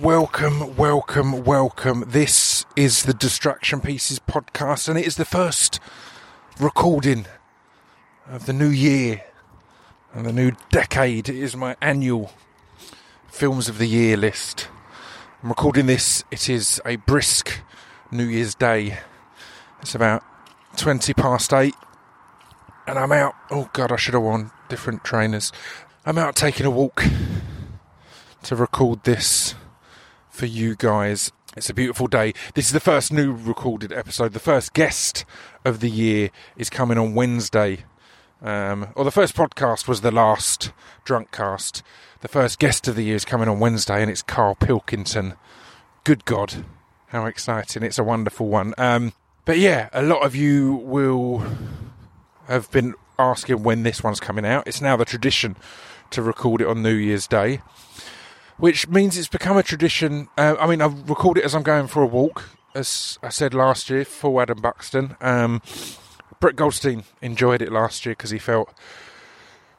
Welcome, welcome, welcome. This is the Distraction Pieces podcast, and it is the first recording of the new year and the new decade. It is my annual Films of the Year list. I'm recording this, it is a brisk New Year's Day. It's about 20 past 8, and I'm out. Oh, God, I should have worn different trainers. I'm out taking a walk to record this for you guys. It's a beautiful day. This is the first new recorded episode. The first guest of the year is coming on Wednesday. Um, or the first podcast was the last drunk cast. The first guest of the year is coming on Wednesday, and it's Carl Pilkington. Good God, how exciting! It's a wonderful one. Um, but yeah, a lot of you will have been asking when this one's coming out. It's now the tradition to record it on New Year's Day which means it's become a tradition. Uh, I mean, I record it as I'm going for a walk, as I said last year for Adam Buxton. Um, Brett Goldstein enjoyed it last year because he felt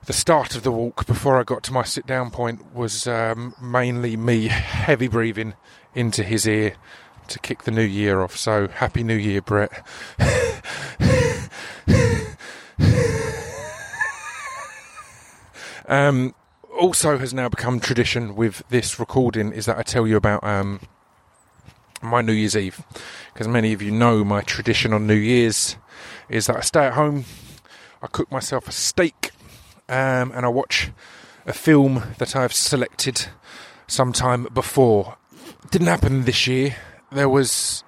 the start of the walk before I got to my sit down point was um, mainly me heavy breathing into his ear to kick the new year off. So, Happy New Year, Brett. um, also has now become tradition with this recording is that I tell you about um, my New Year's Eve. Because many of you know my tradition on New Year's is that I stay at home, I cook myself a steak, um, and I watch a film that I've selected sometime before. didn't happen this year. There was.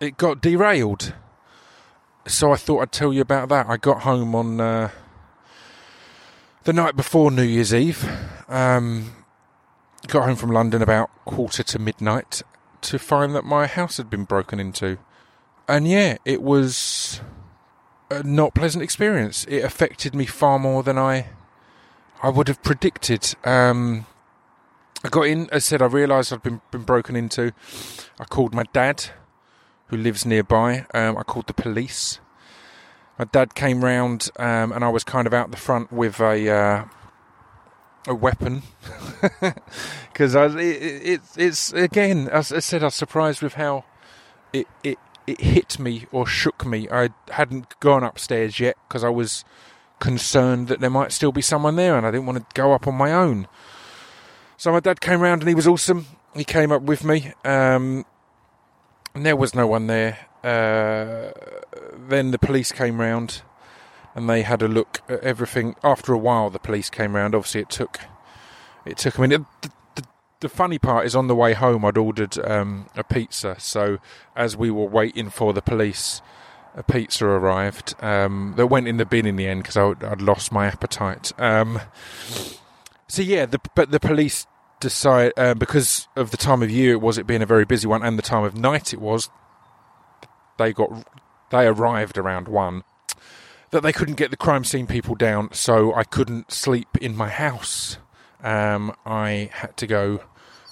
It got derailed. So I thought I'd tell you about that. I got home on. Uh, the night before New Year's Eve, um, got home from London about quarter to midnight to find that my house had been broken into. And yeah, it was a not pleasant experience. It affected me far more than I I would have predicted. Um, I got in, as I said, I realised I'd been, been broken into. I called my dad, who lives nearby. Um, I called the police my dad came round um, and I was kind of out the front with a uh, a weapon because it, it, it's again as I said I was surprised with how it it it hit me or shook me. I hadn't gone upstairs yet because I was concerned that there might still be someone there and I didn't want to go up on my own. So my dad came round and he was awesome. He came up with me. Um, and there was no one there. Uh, then the police came round and they had a look at everything. After a while, the police came round. Obviously, it took it took. I mean, the, the, the funny part is on the way home, I'd ordered um, a pizza. So as we were waiting for the police, a pizza arrived um, that went in the bin in the end because I'd lost my appetite. Um, so yeah, the, but the police decide uh, because of the time of year it was, it being a very busy one, and the time of night it was. They got they arrived around one. That they couldn't get the crime scene people down, so I couldn't sleep in my house. Um, I had to go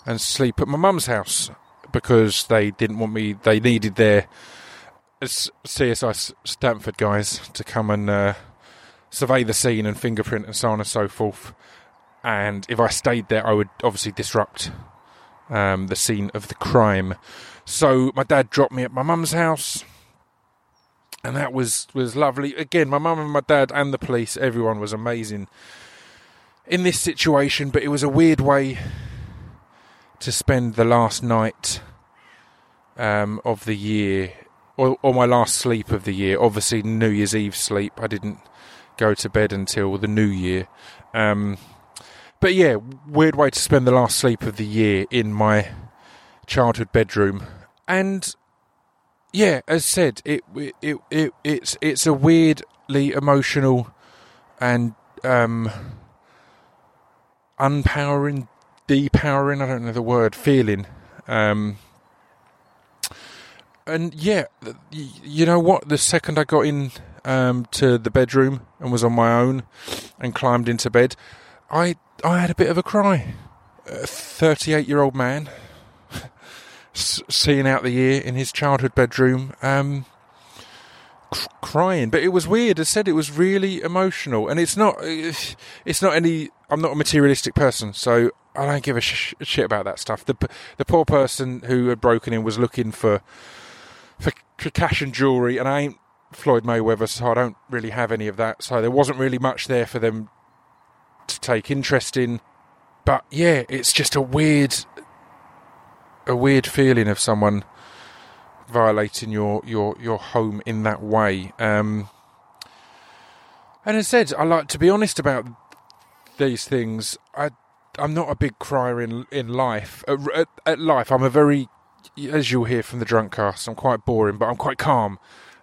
and sleep at my mum's house because they didn't want me. They needed their CSI Stamford guys to come and uh, survey the scene and fingerprint and so on and so forth. And if I stayed there, I would obviously disrupt um, the scene of the crime. So my dad dropped me at my mum's house and that was was lovely. Again, my mum and my dad and the police, everyone was amazing in this situation. But it was a weird way to spend the last night um, of the year, or, or my last sleep of the year. Obviously, New Year's Eve sleep. I didn't go to bed until the New Year. Um, but yeah, weird way to spend the last sleep of the year in my childhood bedroom. And yeah, as said, it it it it's it's a weirdly emotional and um, unpowering, depowering. I don't know the word. Feeling. Um, and yeah, you know what? The second I got in um, to the bedroom and was on my own and climbed into bed, I I had a bit of a cry. A thirty-eight-year-old man seeing out the year in his childhood bedroom, um, crying. But it was weird. I said it was really emotional, and it's not. It's not any. I'm not a materialistic person, so I don't give a sh- shit about that stuff. The the poor person who had broken in was looking for for, for cash and jewelry, and I ain't Floyd Mayweather, so I don't really have any of that. So there wasn't really much there for them to take interest in. But yeah, it's just a weird, a weird feeling of someone violating your your your home in that way. Um, and as I said, I like to be honest about these things. I I'm not a big crier in in life. At, at, at life, I'm a very, as you'll hear from the drunk cast, I'm quite boring, but I'm quite calm.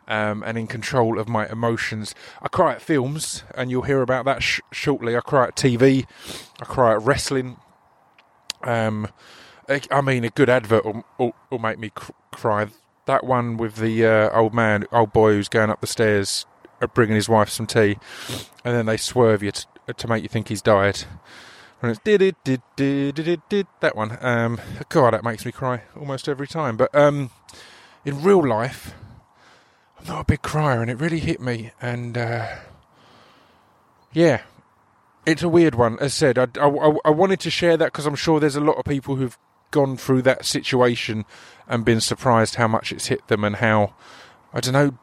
Um, and in control of my emotions. I cry at films, and you'll hear about that sh- shortly. I cry at TV, I cry at wrestling. Um, I, mean, a good advert will, will, will make me cry. That one with the uh, old man, old boy who's going up the stairs, uh, bringing his wife some tea, and then they swerve you to, to make you think he's died. And it's did it did did did did that one. Um, God, that makes me cry almost every time. But um, in real life, I'm not a big crier, and it really hit me. And uh, yeah, it's a weird one. As I said, I, I, I wanted to share that because I'm sure there's a lot of people who've gone through that situation and been surprised how much it's hit them and how I don't know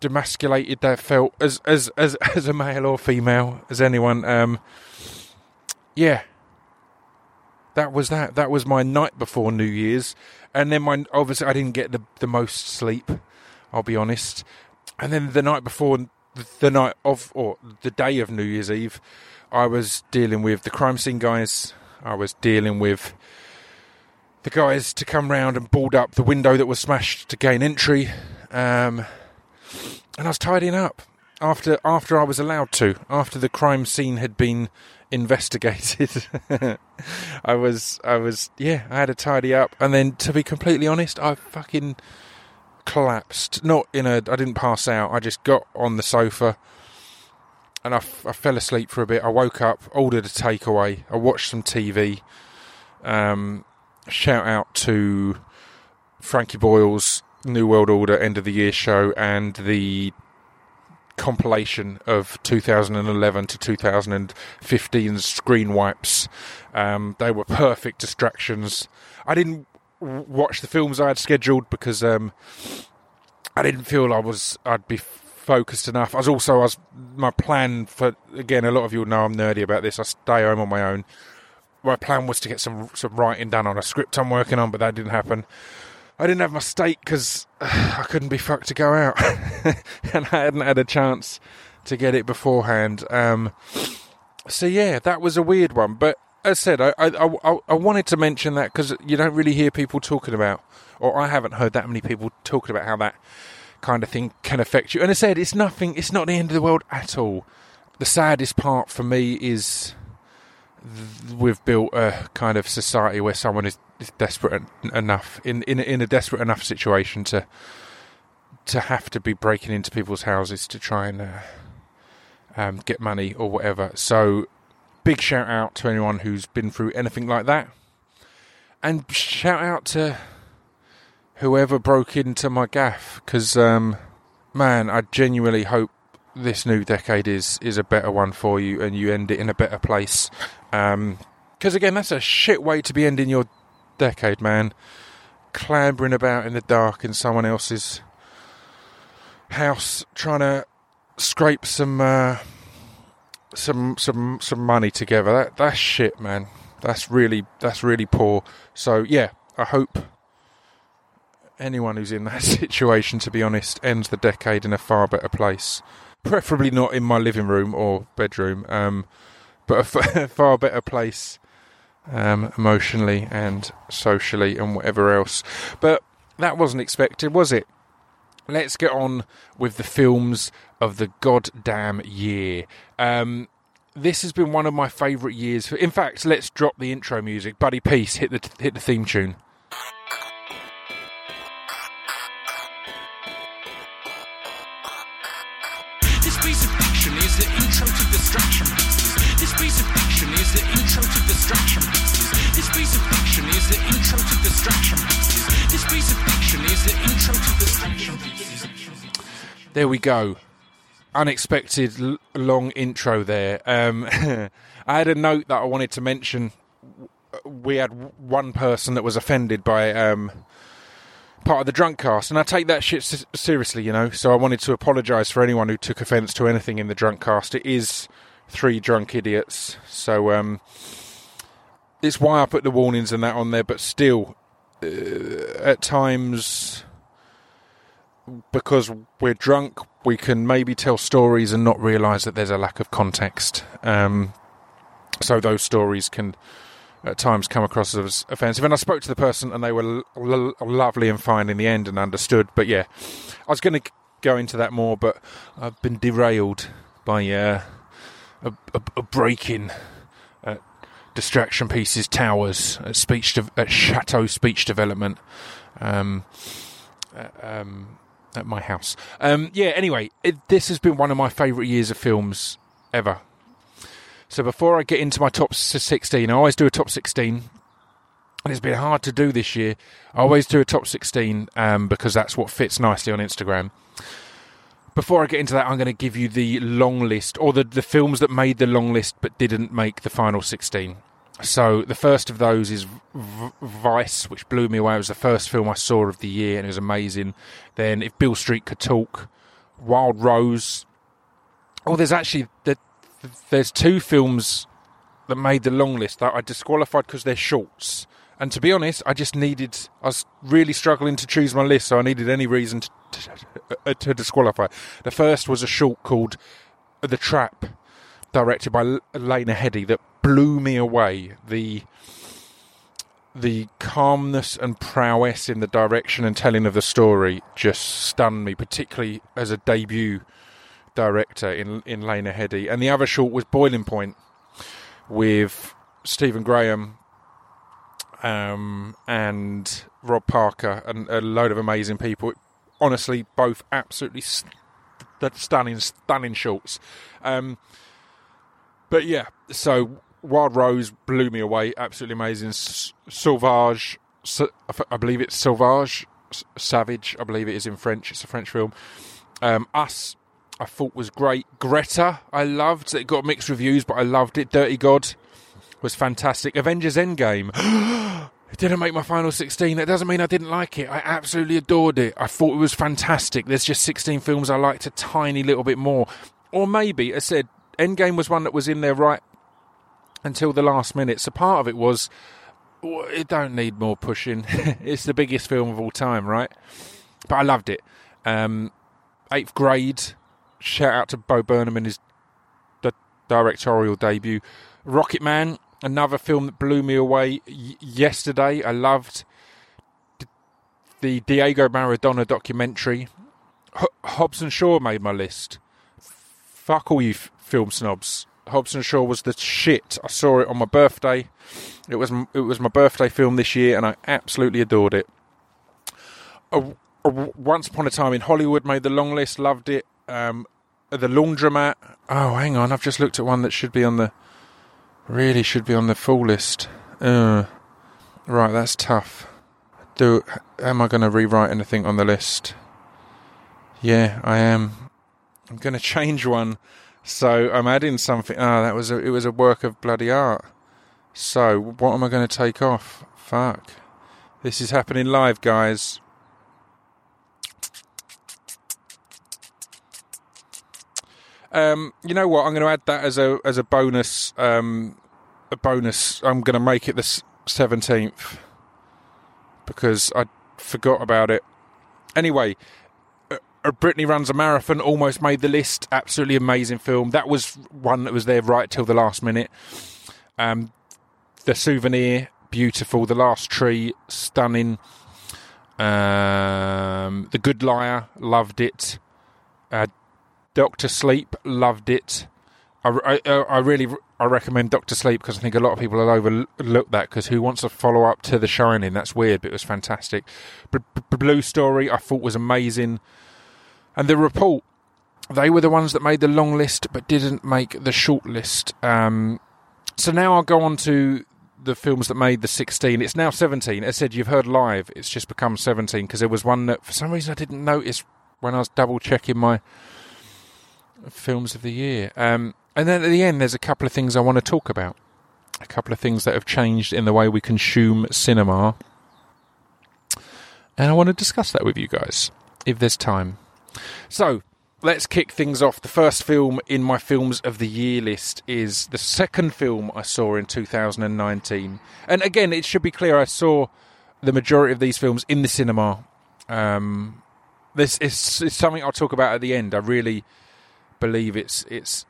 demasculated they felt as as as as a male or female as anyone. Um, yeah, that was that. That was my night before New Year's, and then my obviously I didn't get the the most sleep. I'll be honest. And then the night before, the, the night of or the day of New Year's Eve, I was dealing with the crime scene guys. I was dealing with the guys to come round and board up the window that was smashed to gain entry. Um, and I was tidying up after after I was allowed to, after the crime scene had been investigated. I was I was yeah, I had to tidy up and then to be completely honest, I fucking collapsed. Not in a I didn't pass out. I just got on the sofa and I, f- I fell asleep for a bit. I woke up, ordered a takeaway. I watched some TV. Um, shout out to Frankie Boyle's New World Order End of the Year show and the compilation of 2011 to 2015 screen wipes. Um, they were perfect distractions. I didn't watch the films I had scheduled because um, I didn't feel I was I'd be focused enough. I was also I was my plan for again. A lot of you know I'm nerdy about this. I stay home on my own. My plan was to get some some writing done on a script I'm working on, but that didn't happen. I didn't have my steak because uh, I couldn't be fucked to go out, and I hadn't had a chance to get it beforehand. Um, so yeah, that was a weird one. But as I said, I I, I, I wanted to mention that because you don't really hear people talking about, or I haven't heard that many people talking about how that kind of thing can affect you. And I said, it's nothing. It's not the end of the world at all. The saddest part for me is we've built a kind of society where someone is, desperate enough in in in a desperate enough situation to to have to be breaking into people's houses to try and uh, um, get money or whatever. So, big shout out to anyone who's been through anything like that, and shout out to whoever broke into my gaff because um, man, I genuinely hope this new decade is is a better one for you and you end it in a better place. Because again, that's a shit way to be ending your decade, man. Clambering about in the dark in someone else's house, trying to scrape some uh, some some some money together. That that's shit, man. That's really that's really poor. So yeah, I hope anyone who's in that situation, to be honest, ends the decade in a far better place. Preferably not in my living room or bedroom, um, but a f- far better place um, emotionally and socially and whatever else. But that wasn't expected, was it? Let's get on with the films of the goddamn year. Um, this has been one of my favourite years. In fact, let's drop the intro music. Buddy Peace, hit the hit the theme tune. There we go. Unexpected l- long intro there. Um, I had a note that I wanted to mention we had one person that was offended by um, part of the drunk cast, and I take that shit s- seriously, you know. So I wanted to apologise for anyone who took offence to anything in the drunk cast. It is three drunk idiots, so um, it's why I put the warnings and that on there. But still, uh, at times, because we're drunk, we can maybe tell stories and not realise that there's a lack of context. Um, so those stories can at times come across as offensive. And I spoke to the person, and they were lovely and fine in the end and understood. But yeah, I was going to go into that more, but I've been derailed by uh, a, a, a break-in at Distraction Pieces Towers at speech de- at Chateau Speech Development. Um, uh, um, at my house. Um, yeah. Anyway, it, this has been one of my favourite years of films ever. So before I get into my top 16, I always do a top 16. And it's been hard to do this year. I always do a top 16 um, because that's what fits nicely on Instagram. Before I get into that, I'm going to give you the long list, or the, the films that made the long list but didn't make the final 16. So the first of those is v- Vice, which blew me away. It was the first film I saw of the year, and it was amazing. Then, If Beale Street Could Talk, Wild Rose. Oh, there's actually there, there's two films that made the long list that I disqualified because they're shorts. And to be honest, I just needed. I was really struggling to choose my list, so I needed any reason to, to, uh, to disqualify. The first was a short called "The Trap," directed by Lena Headey, that blew me away. The the calmness and prowess in the direction and telling of the story just stunned me, particularly as a debut director in in Lena Headey. And the other short was Boiling Point with Stephen Graham um, and Rob Parker and a load of amazing people. Honestly, both absolutely st- stunning, stunning shorts. Um, but yeah, so Wild Rose blew me away. Absolutely amazing. Sauvage, I believe it's Sauvage, Savage. I believe it is in French. It's a French film. Um, Us, I thought was great. Greta, I loved. It got mixed reviews, but I loved it. Dirty God was fantastic. Avengers Endgame. it didn't make my final 16. That doesn't mean I didn't like it. I absolutely adored it. I thought it was fantastic. There's just 16 films I liked a tiny little bit more. Or maybe, I said, Endgame was one that was in there right until the last minute. So part of it was, "Oh, it don't need more pushing. it's the biggest film of all time, right? But I loved it. Um, eighth grade. Shout out to Bo Burnham and his di- directorial debut. Rocket Man, another film that blew me away y- yesterday. I loved d- the Diego Maradona documentary. H- Hobbs and Shaw made my list. Fuck all you f- film snobs. Hobbs and Shaw was the shit. I saw it on my birthday. It was it was my birthday film this year, and I absolutely adored it. A, a, Once Upon a Time in Hollywood made the long list. Loved it. Um, the Laundromat. Oh, hang on. I've just looked at one that should be on the really should be on the full list. Uh, right, that's tough. Do am I going to rewrite anything on the list? Yeah, I am. I'm going to change one. So I'm adding something. Ah, that was a, it was a work of bloody art. So what am I going to take off? Fuck. This is happening live, guys. Um, you know what? I'm going to add that as a as a bonus. Um, a bonus. I'm going to make it the seventeenth because I forgot about it. Anyway, Brittany runs a marathon. Almost made the list. Absolutely amazing film. That was one that was there right till the last minute. Um, the souvenir, beautiful. The last tree, stunning. Um, the Good Liar, loved it. Uh, Doctor Sleep, loved it. I, I, I really I recommend Doctor Sleep because I think a lot of people will overlook that because who wants a follow up to The Shining? That's weird, but it was fantastic. B- B- Blue Story, I thought was amazing, and the report. They were the ones that made the long list but didn't make the short list. Um, so now I'll go on to the films that made the 16. It's now 17. As I said, you've heard live. It's just become 17 because there was one that for some reason I didn't notice when I was double checking my films of the year. Um, and then at the end, there's a couple of things I want to talk about. a couple of things that have changed in the way we consume cinema. And I want to discuss that with you guys, if there's time. So, let's kick things off. The first film in my films of the year list is the second film I saw in 2019. And again, it should be clear I saw the majority of these films in the cinema. Um, this is, is something I'll talk about at the end. I really believe it's it's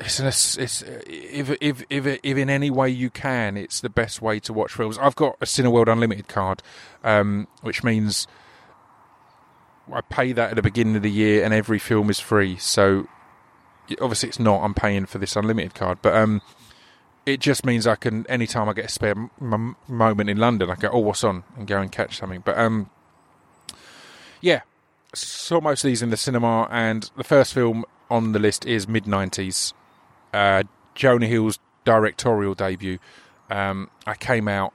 it's, an, it's if, if if if in any way you can, it's the best way to watch films. I've got a Cineworld Unlimited card, um, which means I pay that at the beginning of the year, and every film is free. So obviously, it's not. I'm paying for this unlimited card, but um, it just means I can anytime I get a spare m- moment in London, I go, oh, what's on, and go and catch something. But um, yeah, saw most of these in the cinema, and the first film on the list is mid '90s. Uh, Jonah Hill's directorial debut. Um, I came out.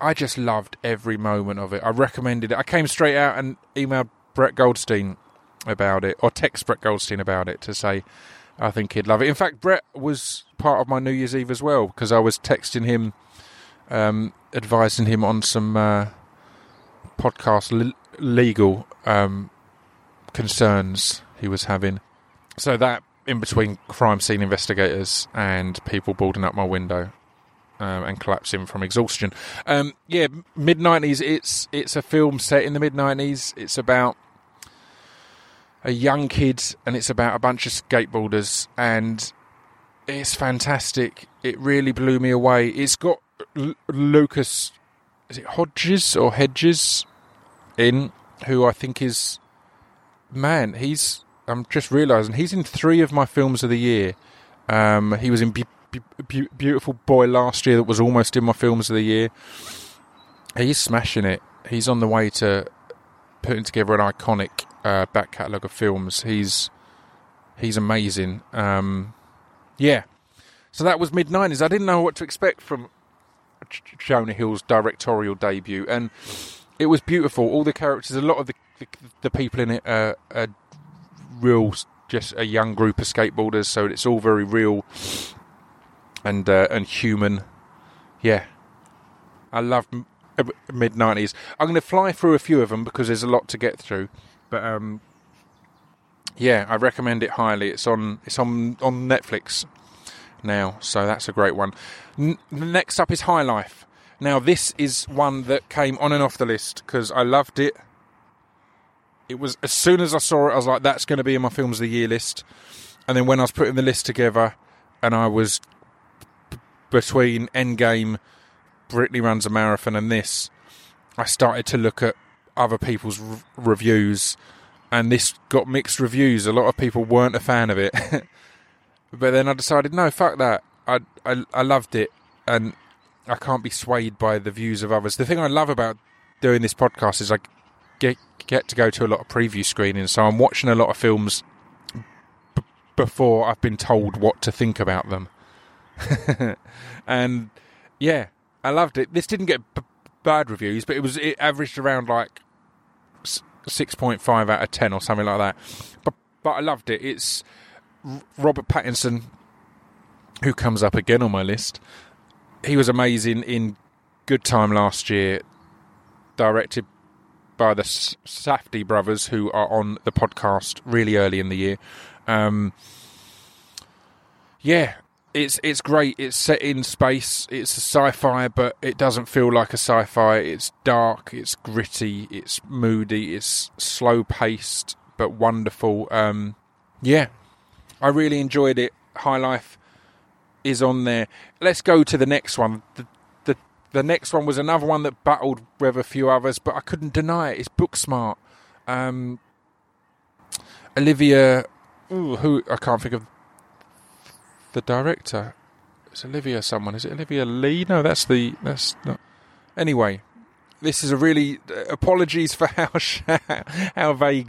I just loved every moment of it. I recommended it. I came straight out and emailed Brett Goldstein about it, or text Brett Goldstein about it to say I think he'd love it. In fact, Brett was part of my New Year's Eve as well because I was texting him, um, advising him on some uh, podcast le- legal um, concerns he was having. So that in between crime scene investigators and people boarding up my window um, and collapsing from exhaustion. Um, yeah, mid nineties. It's it's a film set in the mid nineties. It's about a young kid and it's about a bunch of skateboarders and it's fantastic. It really blew me away. It's got L- Lucas, is it Hodges or Hedges, in who I think is man. He's I'm just realising he's in three of my films of the year. Um, he was in Be- Be- Beautiful Boy last year, that was almost in my films of the year. He's smashing it. He's on the way to putting together an iconic uh, back catalogue of films. He's he's amazing. Um, yeah. So that was mid nineties. I didn't know what to expect from Jonah Hill's directorial debut, and it was beautiful. All the characters, a lot of the the, the people in it are, are real, just a young group of skateboarders. So it's all very real and uh, and human. Yeah, I love mid nineties. I'm going to fly through a few of them because there's a lot to get through. But um, yeah, I recommend it highly. It's on it's on on Netflix now, so that's a great one. N- next up is High Life. Now this is one that came on and off the list because I loved it. It was as soon as I saw it, I was like, "That's going to be in my films of the year list." And then when I was putting the list together, and I was b- between Endgame, Brittany runs a marathon, and this, I started to look at other people's r- reviews, and this got mixed reviews. A lot of people weren't a fan of it, but then I decided, no, fuck that. I, I I loved it, and I can't be swayed by the views of others. The thing I love about doing this podcast is I get get to go to a lot of preview screenings, so I'm watching a lot of films b- before I've been told what to think about them. and yeah, I loved it. This didn't get b- bad reviews, but it was it averaged around like six point five out of ten or something like that. But but I loved it. It's Robert Pattinson, who comes up again on my list. He was amazing in Good Time last year, directed by the Safdie brothers, who are on the podcast really early in the year. Um, yeah, it's it's great. It's set in space. It's a sci-fi, but it doesn't feel like a sci-fi. It's dark. It's gritty. It's moody. It's slow-paced, but wonderful. Um, yeah, I really enjoyed it. High Life is on there. Let's go to the next one. The, the the next one was another one that battled with a few others, but I couldn't deny it. It's Booksmart. Um, Olivia, ooh, who I can't think of the director. It's Olivia someone. Is it Olivia Lee? No, that's the that's not. Anyway, this is a really apologies for how how vague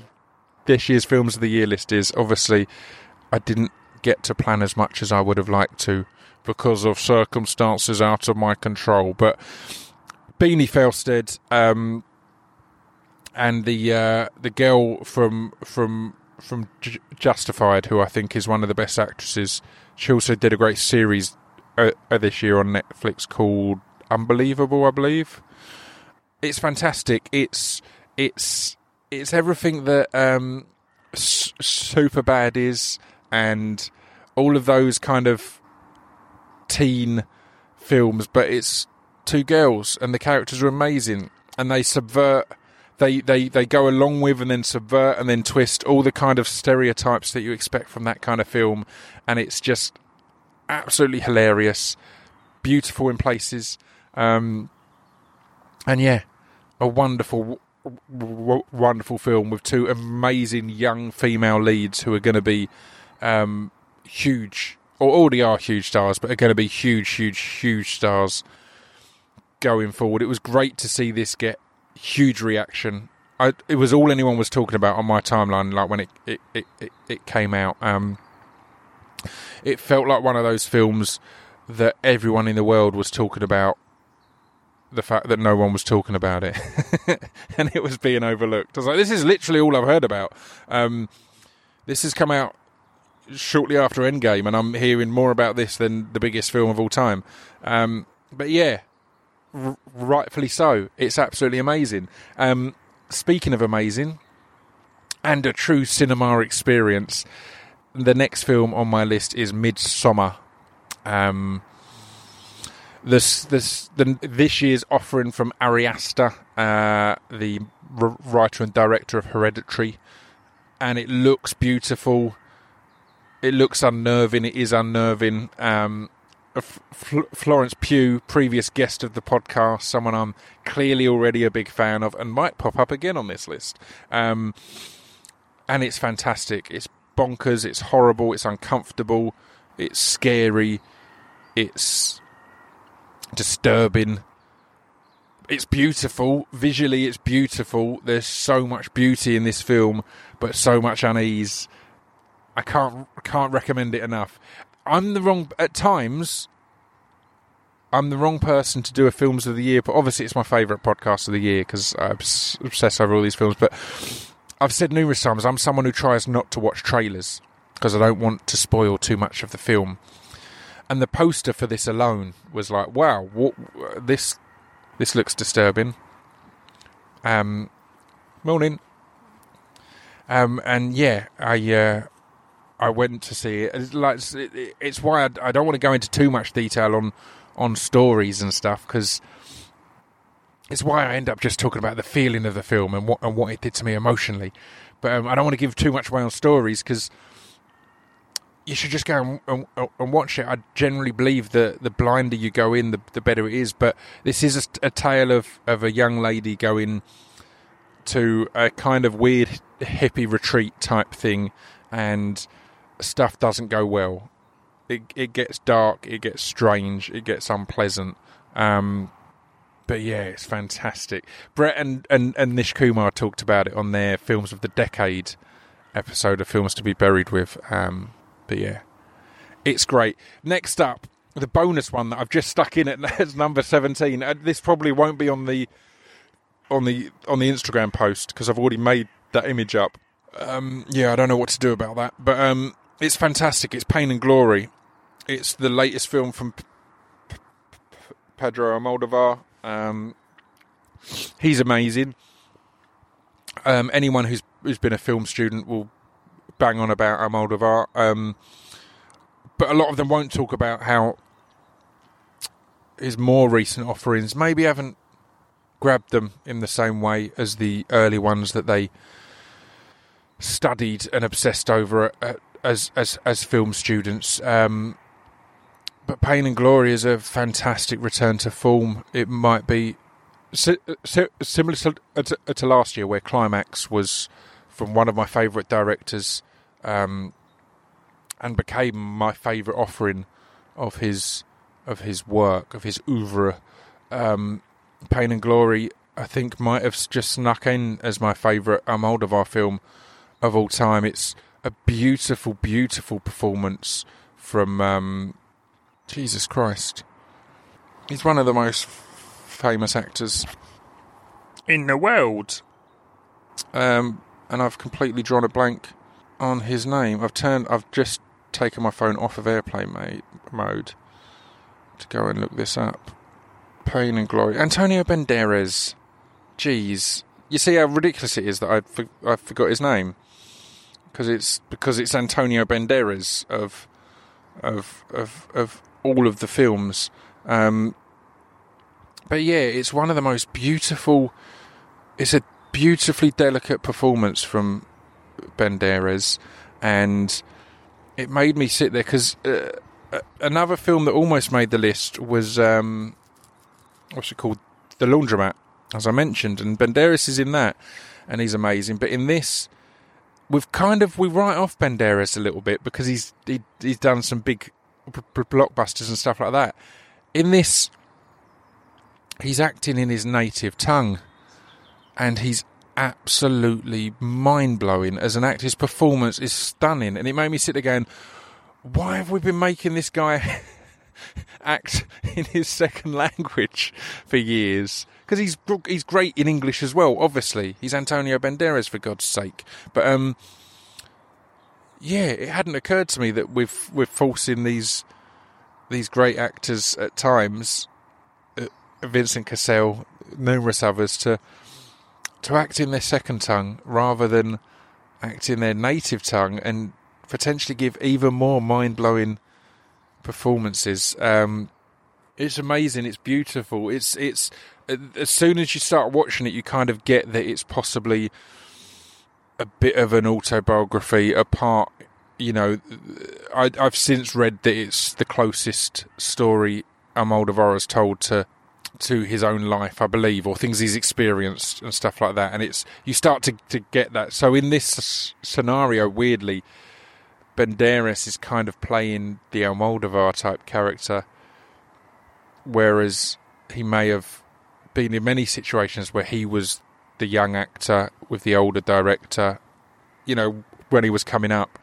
this year's films of the year list is. Obviously, I didn't get to plan as much as I would have liked to because of circumstances out of my control. But Beanie Feldstein um, and the uh, the girl from from from J- Justified, who I think is one of the best actresses. She also did a great series uh, uh, this year on Netflix called Unbelievable, I believe. It's fantastic. It's it's it's everything that um, S- is, and all of those kind of teen films. But it's two girls, and the characters are amazing, and they subvert. They, they, they go along with and then subvert and then twist all the kind of stereotypes that you expect from that kind of film, and it's just absolutely hilarious, beautiful in places, um, and yeah, a wonderful, w- wonderful film with two amazing young female leads who are going to be um, huge, or already are huge stars, but are going to be huge, huge, huge stars going forward. It was great to see this get huge reaction. I, it was all anyone was talking about on my timeline, like when it it, it, it, it came out. Um, it felt like one of those films that everyone in the world was talking about the fact that no one was talking about it and it was being overlooked. I was like, this is literally all I've heard about. Um, this has come out shortly after Endgame, and I'm hearing more about this than the biggest film of all time. Um, but yeah, r- rightfully so. It's absolutely amazing. Um, speaking of amazing, and a true cinema experience, the next film on my list is Midsommar. Um, this this the, this year's offering from Ari Aster, uh, the r- writer and director of Hereditary, and it looks beautiful. It looks unnerving. It is unnerving. Um, Florence Pugh, previous guest of the podcast, someone I'm clearly already a big fan of, and might pop up again on this list. Um, and it's fantastic. It's bonkers. It's horrible. It's uncomfortable. It's scary. It's disturbing. It's beautiful. Visually, it's beautiful. There's so much beauty in this film, but so much unease. I can't can't recommend it enough. I'm the wrong at times. I'm the wrong person to do a films of the year, but obviously it's my favourite podcast of the year because I obs- obsess over all these films. But I've said numerous times I'm someone who tries not to watch trailers because I don't want to spoil too much of the film. And the poster for this alone was like, wow, what this this looks disturbing. Um, morning. Um, and yeah, I uh, I went to see it. It's like it's, why I, I don't want to go into too much detail on on stories and stuff because it's why I end up just talking about the feeling of the film and what and what it did to me emotionally. But um, I don't want to give too much away on stories because you should just go and, and, and, watch it. I generally believe that the blinder you go in, the, the better it is. But this is a, a tale of, of a young lady going to a kind of weird hippie retreat type thing, and stuff doesn't go well. It it gets dark, it gets strange, it gets unpleasant. Um, but yeah, it's fantastic. Brett and, and, and Nish Kumar talked about it on their Films of the Decade episode of Films to Be Buried with. Um, but yeah, it's great. Next up, the bonus one that I've just stuck in at number 17. Uh, this probably won't be on the on the on the Instagram post because I've already made that image up. Um, yeah, I don't know what to do about that, but um, it's fantastic. It's Pain and Glory. It's the latest film from P- P- Pedro Almodovar. Um, he's amazing. Um, anyone who's who's been a film student will bang on about Almodovar, um, but a lot of them won't talk about how his more recent offerings maybe haven't grabbed them in the same way as the early ones that they studied and obsessed over at, as as as film students. Um, but Pain and Glory is a fantastic return to form. It might be si- si- similar to, to, to, last year, where Climax was from one of my favourite directors, um, and became my favourite offering of his of his work of his oeuvre. Um, Pain and Glory, I think, might have just snuck in as my favourite Almodovar film of all time. It's a beautiful, beautiful performance from um, Jesus Christ. He's one of the most famous actors in the world. Um, and I've completely drawn a blank on his name. I've turned. I've just taken my phone off of airplane mode. to go and look this up. Pain and Glory. Antonio Banderas. Jeez. You see how ridiculous it is that I, for, I forgot his name? Because it's because it's Antonio Banderas of of of of all of the films. Um, but yeah, it's one of the most beautiful. It's a beautifully delicate performance from Banderas, and it made me sit there because uh, another film that almost made the list was um, what's it called, The Laundromat, as I mentioned, and Banderas is in that, and he's amazing. But in this, we've kind of we write off Banderas a little bit because he's he, he's done some big blockbusters and stuff like that. In this, he's acting in his native tongue, and he's absolutely mind blowing as an actor. His performance is stunning, and it made me sit going, "Why have we been making this guy act in his second language for years?" Because he's he's great in English as well. Obviously, he's Antonio Banderas for God's sake. But um, yeah, it hadn't occurred to me that we've we're forcing these these great actors at times, uh, Vincent Cassel, numerous others, to to act in their second tongue rather than act in their native tongue and potentially give even more mind blowing performances. Um, it's amazing. It's beautiful. It's it's as soon as you start watching it, you kind of get that it's possibly a bit of an autobiography. Apart, you know, I, have since read that it's the closest story Almodovar has told to to his own life, I believe, or things he's experienced and stuff like that. And it's you start to to get that. So in this scenario, weirdly, Banderas is kind of playing the Almodovar type character, whereas he may have been in many situations where he was the young actor with the older director, you know, when he was coming up,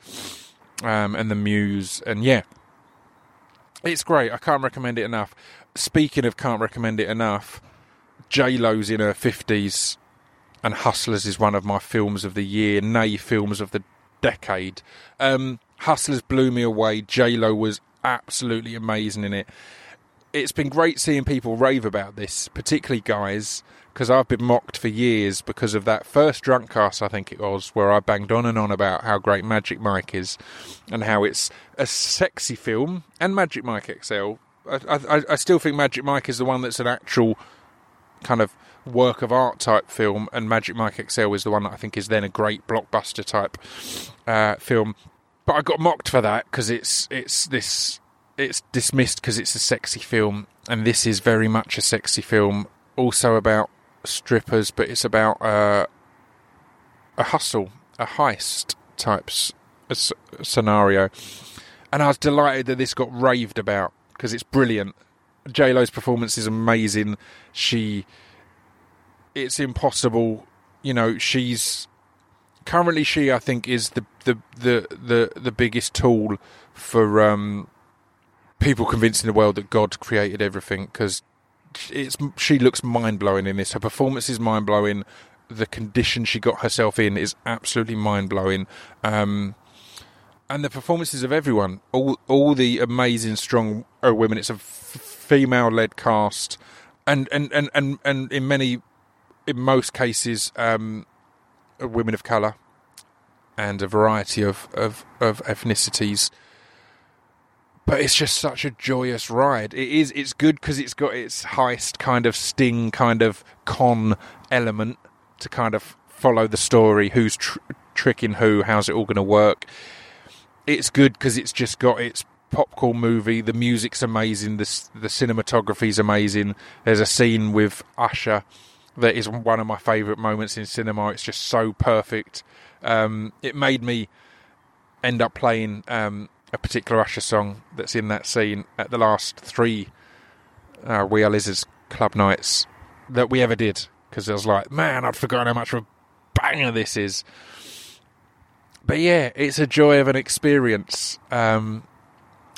um, and the muse, and yeah, it's great. I can't recommend it enough. Speaking of can't recommend it enough, J Lo's in her fifties, and Hustlers is one of my films of the year, nay, films of the decade. Um, Hustlers blew me away. J Lo was absolutely amazing in it. It's been great seeing people rave about this, particularly guys, because I've been mocked for years because of that first drunk cast, I think it was, where I banged on and on about how great Magic Mike is and how it's a sexy film and Magic Mike XL. I, I, I still think Magic Mike is the one that's an actual kind of work of art type film, and Magic Mike XL is the one that I think is then a great blockbuster type uh, film. But I got mocked for that because it's it's this it's dismissed because it's a sexy film, and this is very much a sexy film. Also about strippers, but it's about uh, a hustle, a heist type s- scenario. And I was delighted that this got raved about because it's brilliant. J Lo's performance is amazing. She, it's impossible. You know, she's currently she I think is the the the the, the biggest tool for um, people convincing the world that God created everything because it's she looks mind blowing in this. Her performance is mind blowing. The condition she got herself in is absolutely mind blowing. Um, and the performances of everyone, all all the amazing strong uh, women. It's a f- female led cast, and, and, and, and, and in many, in most cases, um, women of colour, and a variety of, of, of ethnicities but it's just such a joyous ride. It is. It's good because it's got its heist kind of sting, kind of con element to kind of follow the story. Who's tr- tricking who? How's it all going to work? It's good because it's just got its popcorn movie. The music's amazing. The the cinematography's amazing. There's a scene with Usher that is one of my favourite moments in cinema. It's just so perfect. Um, it made me end up playing. Um, a particular Usher song that's in that scene at the last three uh, We Are Lizards club nights that we ever did because I was like, man, I'd forgotten how much of a banger this is. But yeah, it's a joy of an experience, um,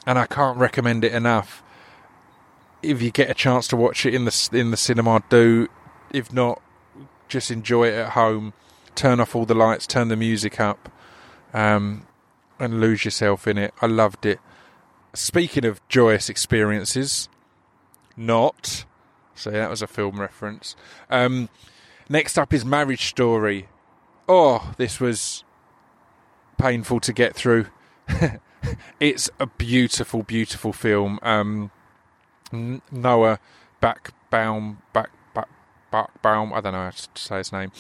and I can't recommend it enough. If you get a chance to watch it in the in the cinema, do. If not, just enjoy it at home. Turn off all the lights, turn the music up. Um, and lose yourself in it. I loved it. Speaking of joyous experiences, not. So that was a film reference. Um, next up is Marriage Story. Oh, this was painful to get through. it's a beautiful, beautiful film. Um, Noah Backbaum, back, back, Backbaum. I don't know how to say his name,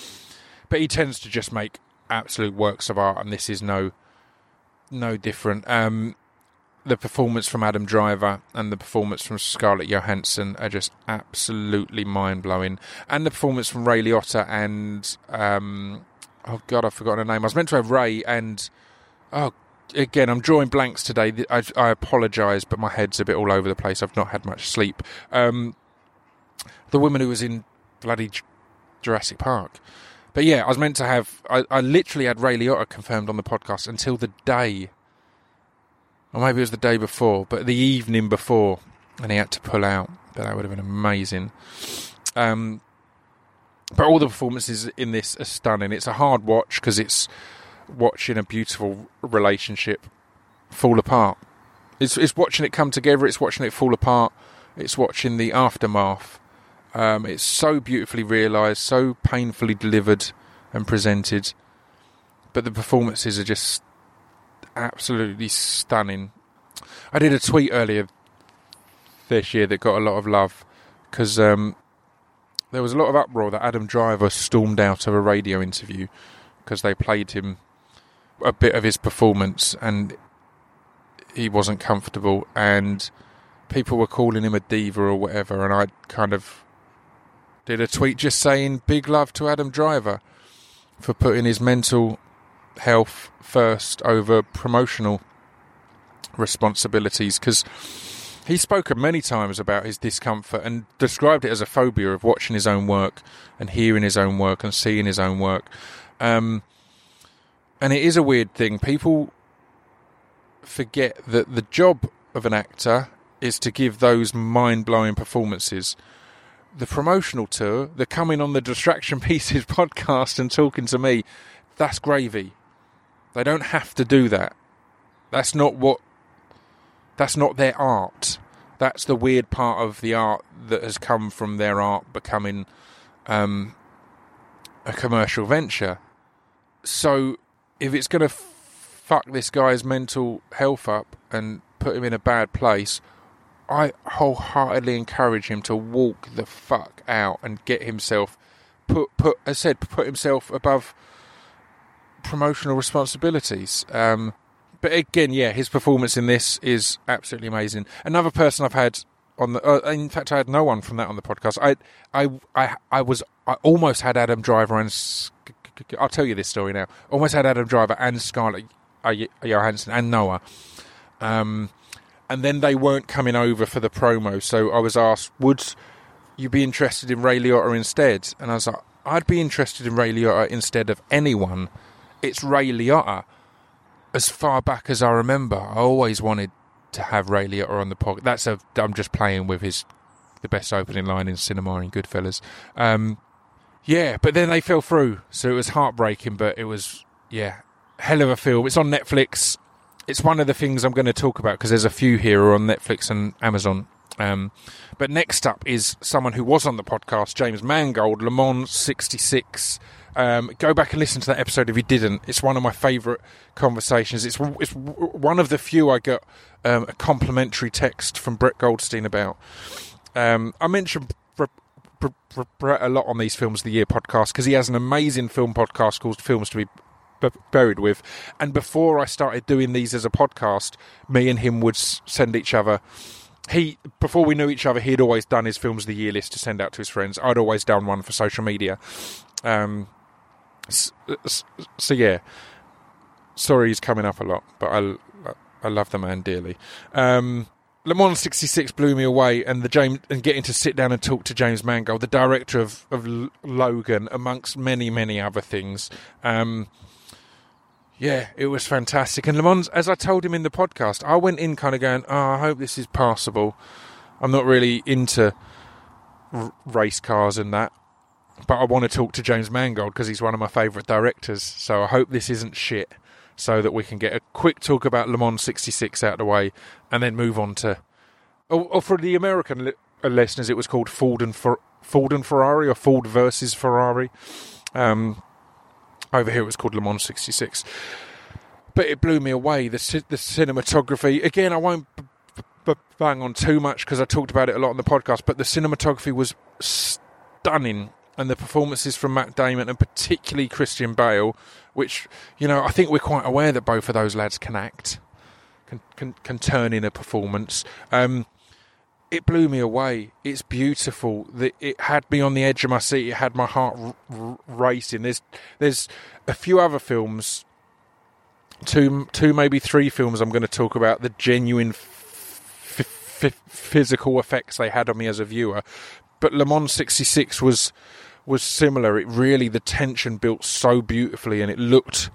but he tends to just make absolute works of art, and this is no, no different. Um, the performance from Adam Driver and the performance from Scarlett Johansson are just absolutely mind blowing, and the performance from Ray Liotta and um, oh god, I've forgotten her name. I was meant to have Ray and oh again, I'm drawing blanks today. I, I apologise, but my head's a bit all over the place. I've not had much sleep. Um, the woman who was in bloody Jurassic Park. But yeah, I was meant to have. I, I literally had Ray Liotta confirmed on the podcast until the day, or maybe it was the day before, but the evening before, and he had to pull out. But that would have been amazing. Um, but all the performances in this are stunning. It's a hard watch because it's watching a beautiful relationship fall apart. It's, it's watching it come together. It's watching it fall apart. It's watching the aftermath. Um, it's so beautifully realised, so painfully delivered and presented. But the performances are just absolutely stunning. I did a tweet earlier this year that got a lot of love because um, there was a lot of uproar that Adam Driver stormed out of a radio interview because they played him a bit of his performance and he wasn't comfortable and people were calling him a diva or whatever and I kind of did a tweet just saying big love to Adam Driver for putting his mental health first over promotional responsibilities because he's spoken many times about his discomfort and described it as a phobia of watching his own work and hearing his own work and seeing his own work. Um, and it is a weird thing. People forget that the job of an actor is to give those mind blowing performances. The promotional tour, the coming on the Distraction Pieces podcast and talking to me, that's gravy. They don't have to do that. That's not what. That's not their art. That's the weird part of the art that has come from their art becoming um, a commercial venture. So if it's going to fuck this guy's mental health up and put him in a bad place, I wholeheartedly encourage him to walk the fuck out and get himself put put as I said put himself above promotional responsibilities. Um, but again, yeah, his performance in this is absolutely amazing. Another person I've had on the, uh, in fact, I had no one from that on the podcast. I, I, I, I was, I almost had Adam Driver and I'll tell you this story now. Almost had Adam Driver and Scarlett Johansson and Noah. Um, and then they weren't coming over for the promo. So I was asked, would you be interested in Ray Liotta instead? And I was like, I'd be interested in Ray Liotta instead of anyone. It's Ray Liotta. As far back as I remember, I always wanted to have Ray Liotta on the podcast. That's a. I'm just playing with his the best opening line in cinema in Goodfellas. Um, yeah, but then they fell through, so it was heartbreaking. But it was yeah, hell of a film. It's on Netflix. It's one of the things I'm going to talk about because there's a few here on Netflix and Amazon. Um, but next up is someone who was on the podcast, James Mangold, Le Mans 66. Um, go back and listen to that episode if you didn't. It's one of my favourite conversations. It's it's one of the few I got um, a complimentary text from Brett Goldstein about. Um, I mentioned Brett a lot on these Films of the Year podcast because he has an amazing film podcast called Films to Be buried with. And before I started doing these as a podcast, me and him would send each other. He before we knew each other, he'd always done his films of the year list to send out to his friends. I'd always done one for social media. Um, so, so yeah, sorry he's coming up a lot, but I I love the man dearly. Um, Le Mans 66 blew me away, and the James and getting to sit down and talk to James Mangold, the director of, of Logan, amongst many many other things. Um, yeah, it was fantastic. And Le Mans, as I told him in the podcast, I went in kind of going, "Oh, I hope this is passable." I'm not really into r- race cars and that, but I want to talk to James Mangold because he's one of my favourite directors. So I hope this isn't shit so that we can get a quick talk about Le Mans 66 out of the way and then move on to. Or, or for the American li- uh, listeners, it was called Ford and Fer- Ford and Ferrari or Ford versus Ferrari. Um, over here, it was called Le Mans '66. But it blew me away. The the cinematography. Again, I won't b- b- bang on too much because I talked about it a lot on the podcast. But the cinematography was stunning, and the performances from Matt Damon and particularly Christian Bale, which you know I think we're quite aware that both of those lads can act, can can, can turn in a performance. Um, it blew me away. It's beautiful. It had me on the edge of my seat. It had my heart racing. There's there's a few other films, two two maybe three films I'm going to talk about the genuine f- f- physical effects they had on me as a viewer. But Le Mans '66 was was similar. It really the tension built so beautifully, and it looked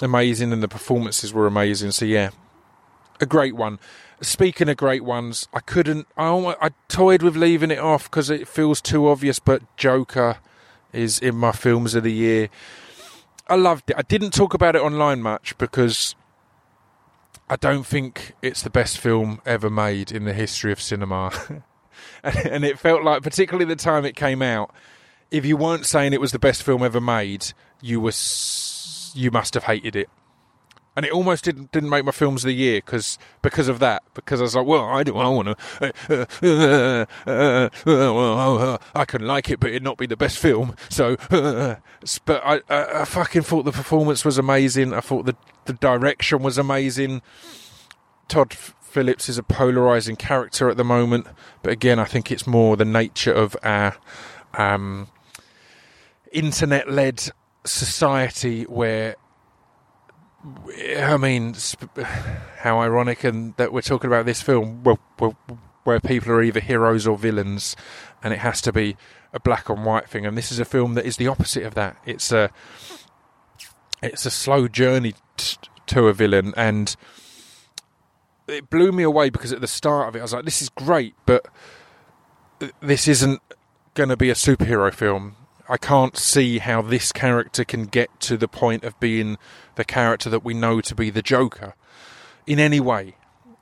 amazing, and the performances were amazing. So yeah, a great one. Speaking of great ones, I couldn't. I almost, I toyed with leaving it off because it feels too obvious. But Joker is in my films of the year. I loved it. I didn't talk about it online much because I don't think it's the best film ever made in the history of cinema. and, it felt like, particularly the time it came out, if you weren't saying it was the best film ever made, you were you must have hated it. And it almost didn't didn't make my films of the year because because of that. Because I was like, well, I do, I want to, uh, uh, uh, uh, I can like it, but it'd not be the best film. So, uh, but I, I, I fucking thought the performance was amazing. I thought the the direction was amazing. Todd Phillips is a polarizing character at the moment, but again, I think it's more the nature of our um, internet-led society where I mean, how ironic and that we're talking about this film well, where people are either heroes or villains, and it has to be a black and white thing. And this is a film that is the opposite of that. It's a it's a slow journey t- to a villain, and it blew me away because at the start of it, I was like, "This is great," but this isn't going to be a superhero film. I can't see how this character can get to the point of being the character that we know to be the Joker in any way,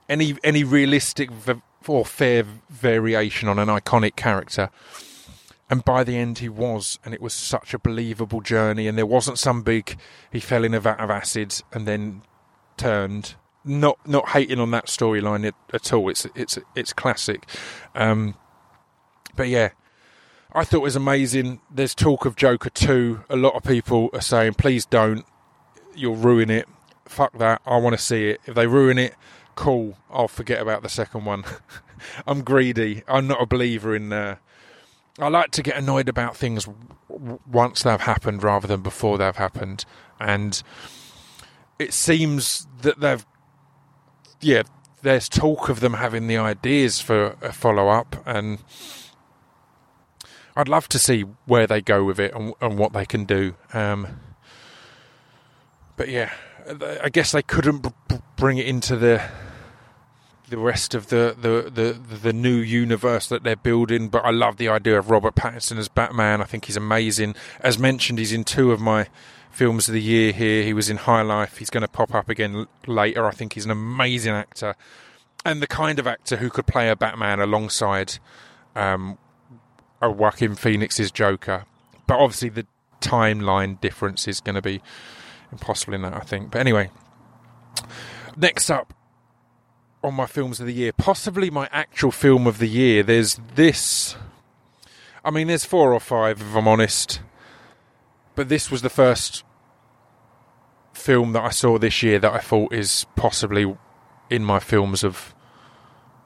any any realistic v- or fair variation on an iconic character. And by the end, he was, and it was such a believable journey. And there wasn't some big he fell in a vat of acid and then turned. Not not hating on that storyline at, all. It's it's it's classic. Um, but yeah, I thought it was amazing. There's talk of Joker 2. A lot of people are saying, please don't. You'll ruin it. Fuck that. I want to see it. If they ruin it, cool. I'll forget about the second one. I'm greedy. I'm not a believer in. Uh, I like to get annoyed about things once they've happened rather than before they've happened. And it seems that they've. Yeah, there's talk of them having the ideas for a follow up. And. I'd love to see where they go with it and, and what they can do. Um, but yeah, I guess they couldn't b- bring it into the the rest of the, the, the, the new universe that they're building. But I love the idea of Robert Pattinson as Batman. I think he's amazing. As mentioned, he's in two of my films of the year here. He was in High Life. He's going to pop up again l- later. I think he's an amazing actor and the kind of actor who could play a Batman alongside um, a Joaquin Phoenix's Joker. But obviously, the timeline difference is going to be impossible in that, I think. But anyway, next up on my films of the year, possibly my actual film of the year, there's this. I mean, there's four or five, if I'm honest. But this was the first film that I saw this year that I thought is possibly in my films of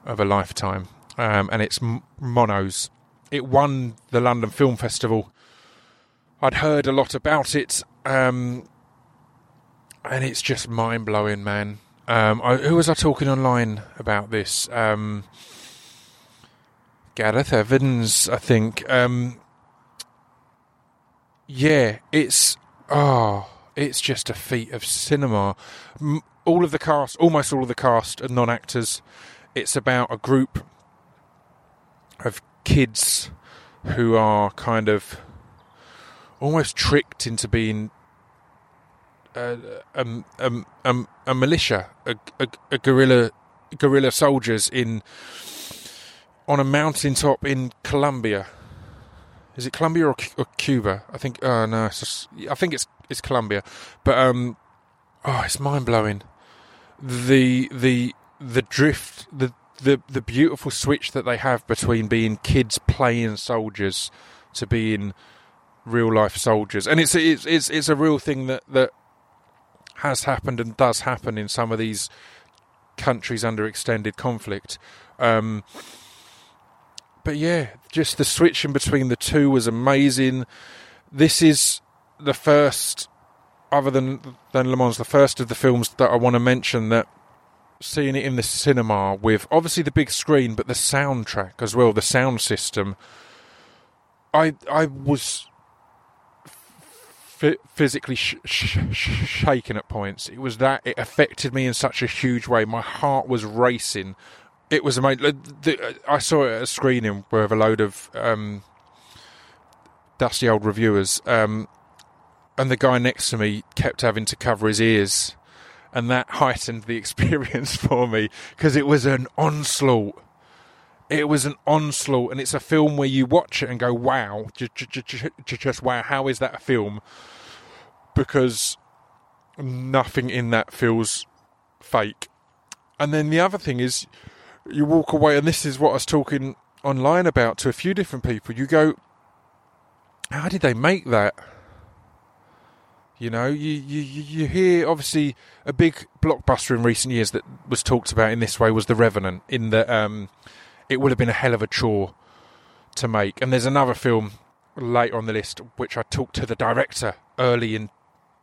of a lifetime, um, and it's Monos. It won the London Film Festival. I'd heard a lot about it, um, and it's just mind blowing, man. Um, I, who was I talking online about this? Um, Gareth Evans, I think. Um, yeah, it's oh, it's just a feat of cinema. All of the cast, almost all of the cast, are non-actors. It's about a group of kids who are kind of almost tricked into being a, a, militia, a, a, a guerrilla guerrilla soldiers in on a mountaintop in Colombia. Is it Colombia or, or Cuba? I think. Uh, no, it's just, I think it's it's Colombia. But um, oh, it's mind blowing. The the the drift the the the beautiful switch that they have between being kids playing soldiers to being real life soldiers, and it's it's it's it's a real thing that that has happened and does happen in some of these countries under extended conflict. Um, but yeah, just the switching between the two was amazing. This is the first, other than than Le Mans, the first of the films that I want to mention that seeing it in the cinema with obviously the big screen, but the soundtrack as well, the sound system. I I was f- physically sh- sh- sh- shaken at points. It was that it affected me in such a huge way. My heart was racing. It was amazing. I saw it at a screening with a load of um, dusty old reviewers, um, and the guy next to me kept having to cover his ears, and that heightened the experience for me because it was an onslaught. It was an onslaught, and it's a film where you watch it and go, "Wow, just, just, wow, how is that a film?" Because nothing in that feels fake. And then the other thing is, you walk away, and this is what I was talking online about to a few different people. You go, "How did they make that?" You know, you, you, you hear obviously a big blockbuster in recent years that was talked about in this way was The Revenant, in that um, it would have been a hell of a chore to make. And there's another film later on the list which I talked to the director early in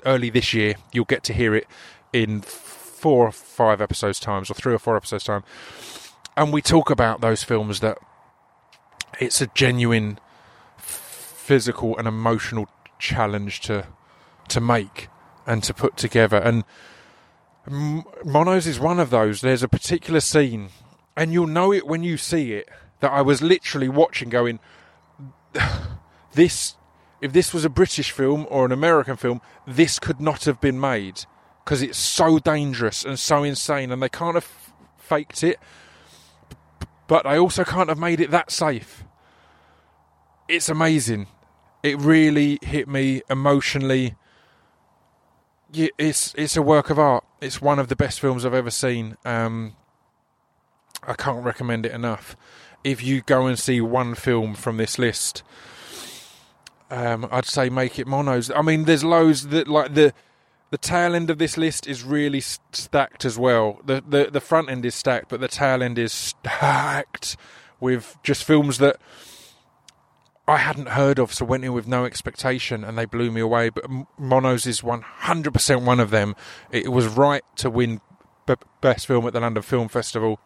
early this year. You'll get to hear it in four or five episodes times, or three or four episodes time. And we talk about those films that it's a genuine physical and emotional challenge to to make and to put together. And Monos is one of those. There's a particular scene, and you'll know it when you see it, that I was literally watching, going, "This, if this was a British film or an American film, this could not have been made because it's so dangerous and so insane, and they can't have faked it, but they also can't have made it that safe." It's amazing. It really hit me emotionally it's it's a work of art. It's one of the best films I've ever seen. Um, I can't recommend it enough. If you go and see one film from this list, um, I'd say make it monos. I mean, there's loads that like the the tail end of this list is really stacked as well. The the the front end is stacked, but the tail end is stacked with just films that I hadn't heard of, so went in with no expectation, and they blew me away. But Monos is one hundred percent one of them. It was right to win b- best film at the London Film Festival.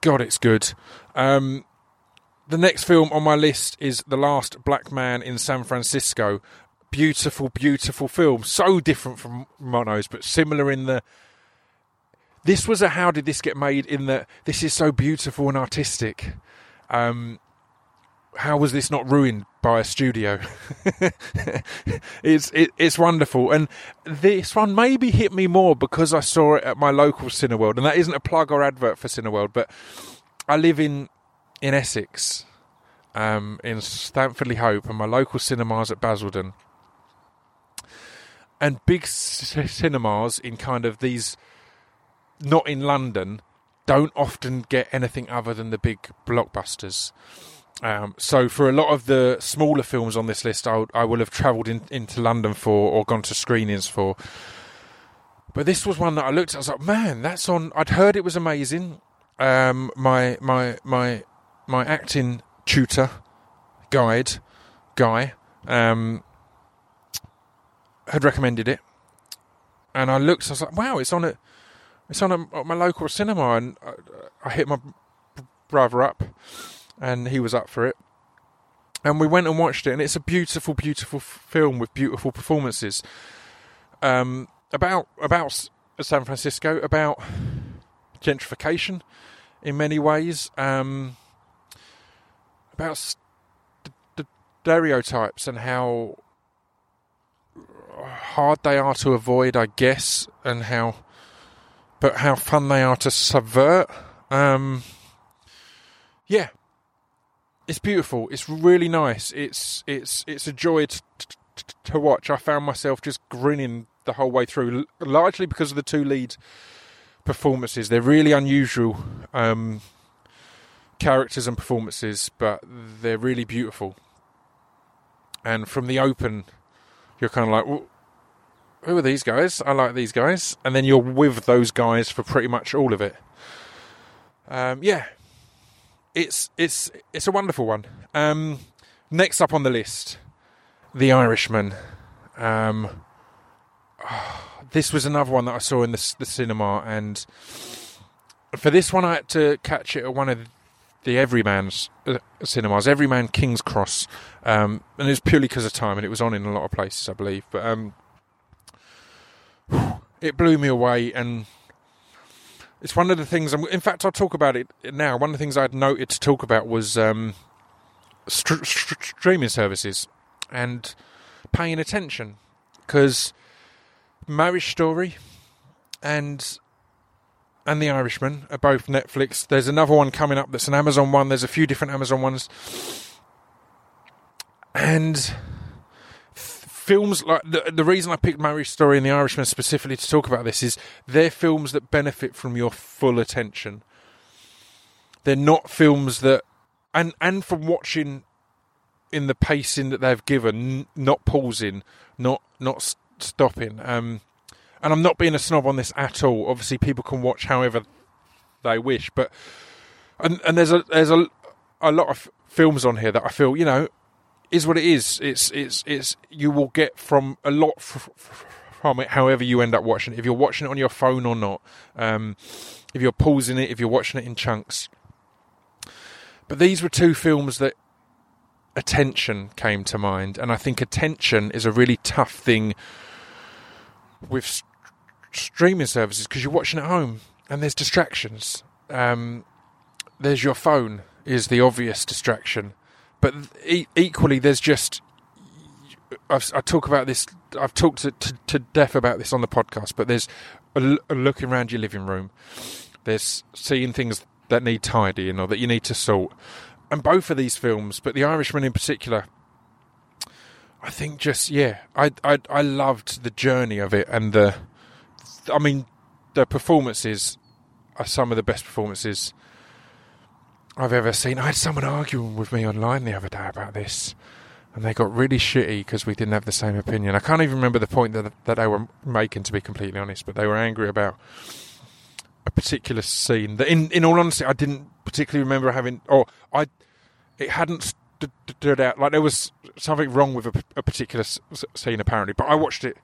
God, it's good. Um, the next film on my list is The Last Black Man in San Francisco. Beautiful, beautiful film. So different from Monos, but similar in the. This was a how did this get made? In that this is so beautiful and artistic. Um, how was this not ruined by a studio? it's it, it's wonderful, and this one maybe hit me more because I saw it at my local Cineworld, and that isn't a plug or advert for Cineworld, but I live in in Essex, um, in Stamford Hope, and my local cinemas at Basildon, and big c- cinemas in kind of these, not in London, don't often get anything other than the big blockbusters. Um, so for a lot of the smaller films on this list, I, I will have travelled in, into London for or gone to screenings for. But this was one that I looked at. I was like, man, that's on. I'd heard it was amazing. Um, my my my my acting tutor, guide, guy, um, had recommended it, and I looked. I was like, wow, it's on it. it's on a, my local cinema, and I, I hit my brother up and he was up for it. And we went and watched it, and it's a beautiful, beautiful f- film with beautiful performances. Um, about about San Francisco, about gentrification in many ways, um, about st- stereotypes and how hard they are to avoid, I guess, and how, but how fun they are to subvert. Um, yeah, it's beautiful. It's really nice. It's it's it's a joy to, to, to watch. I found myself just grinning the whole way through, largely because of the two lead performances. They're really unusual um, characters and performances, but they're really beautiful. And from the open, you're kind of like, well, who are these guys? I like these guys. And then you're with those guys for pretty much all of it. Um, yeah, it's it's it's a wonderful one. Um, next up on the list, The Irishman. Um, this was another one that I saw in the, the cinema, and for this one, I had to catch it at one of the Everyman's uh, cinemas, Everyman King's Cross, um, and it was purely because of time, and it was on in a lot of places, I believe. But um, it blew me away, and it's one of the things. In fact, I'll talk about it now. One of the things I'd noted to talk about was um, st- st- streaming services and paying attention because Marriage Story and and The Irishman are both Netflix. There's another one coming up that's an Amazon one. There's a few different Amazon ones, and films like the, the reason I picked Marriage Story and The Irishman specifically to talk about this is they're films that benefit from your full attention. They're not films that, and and from watching in the pacing that they've given, not pausing, not not stopping. Um, and I'm not being a snob on this at all. Obviously, people can watch however they wish, but and and there's a there's a a lot of films on here that I feel you know is what it is. It's it's it's you will get from a lot f- f- from it. However, you end up watching it, if you're watching it on your phone or not, um, if you're pausing it, if you're watching it in chunks. But these were two films that attention came to mind, and I think attention is a really tough thing with st- streaming services because you're watching at home and there's distractions. Um, there's your phone is the obvious distraction but e- equally, there's just I've, i talk about this. I've talked to, to, to, death about this on the podcast. But there's a, a looking around your living room. There's seeing things that need tidying or that you need to sort. And both of these films, but The Irishman in particular, I think just yeah, I I I loved the journey of it and the. I mean, the performances are some of the best performances I've ever seen. I had someone arguing with me online the other day about this, and they got really shitty because we didn't have the same opinion. I can't even remember the point that that they were making, to be completely honest, but they were angry about a particular scene that, in in all honesty, I didn't particularly remember having, or I, it hadn't stood out. Like there was something wrong with a, a particular scene apparently, but I watched it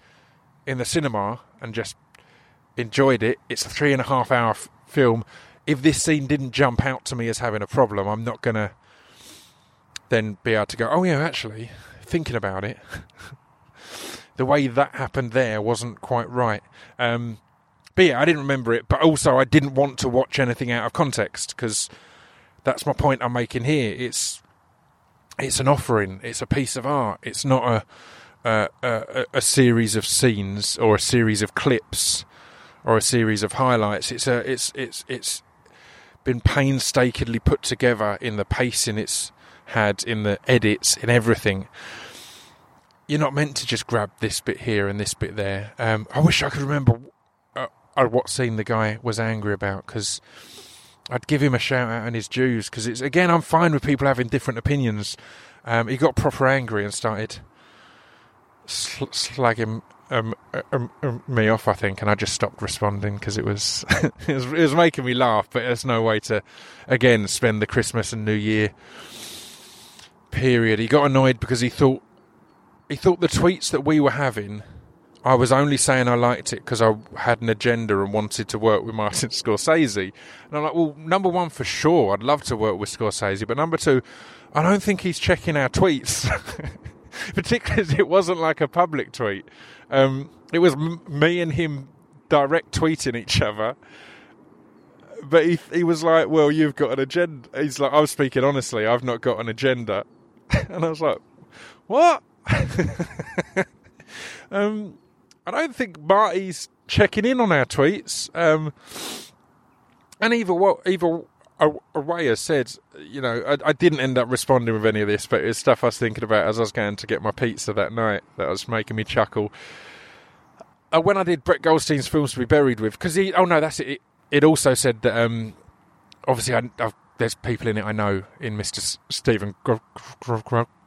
in the cinema and just enjoyed it. It's a three and a half hour f- film if this scene didn't jump out to me as having a problem, I'm not to then be able to go, oh, yeah, actually, thinking about it, the way that happened there wasn't quite right. Um, but yeah, I didn't remember it, but also I didn't want to watch anything out of context because that's my point I'm making here. It's it's an offering, it's a piece of art, it's not a, a, a, a series of scenes or a series of clips or a series of highlights. It's a it's it's it's been painstakingly put together in the pacing it's had, in the edits, in everything. You're not meant to just grab this bit here and this bit there. Um, I wish I could remember uh, uh what scene the guy was angry about because I'd give him a shout out and his dues because it's again I'm fine with people having different opinions. Um, he got proper angry and started sl- slagging um, um, um, me off, I think, and I just stopped responding because it was it was it was making me laugh. But there's no way to again spend the Christmas and New Year period. He got annoyed because he thought he thought the tweets that we were having. I was only saying I liked it because I had an agenda and wanted to work with Martin Scorsese. And I'm like, well, number one, for sure, I'd love to work with Scorsese. But number two, I don't think he's checking our tweets. particularly as it wasn't like a public tweet. Um, it was m- me and him direct tweeting each other. But he he was like, "Well, you've got an agenda." He's like, "I was speaking honestly. I've not got an agenda," and I was like, "What?" um, I don't think Marty's checking in on our tweets. Um, and either what, either Araya said, you know, I, I, didn't end up responding with any of this, but it's stuff I was thinking about as I was going to get my pizza that night that was making me chuckle. Uh, when I did Brett Goldstein's films to be buried with, because he, oh no, that's it. it. Also said that, um, obviously, I, there's people in it I know in Mr. S- Stephen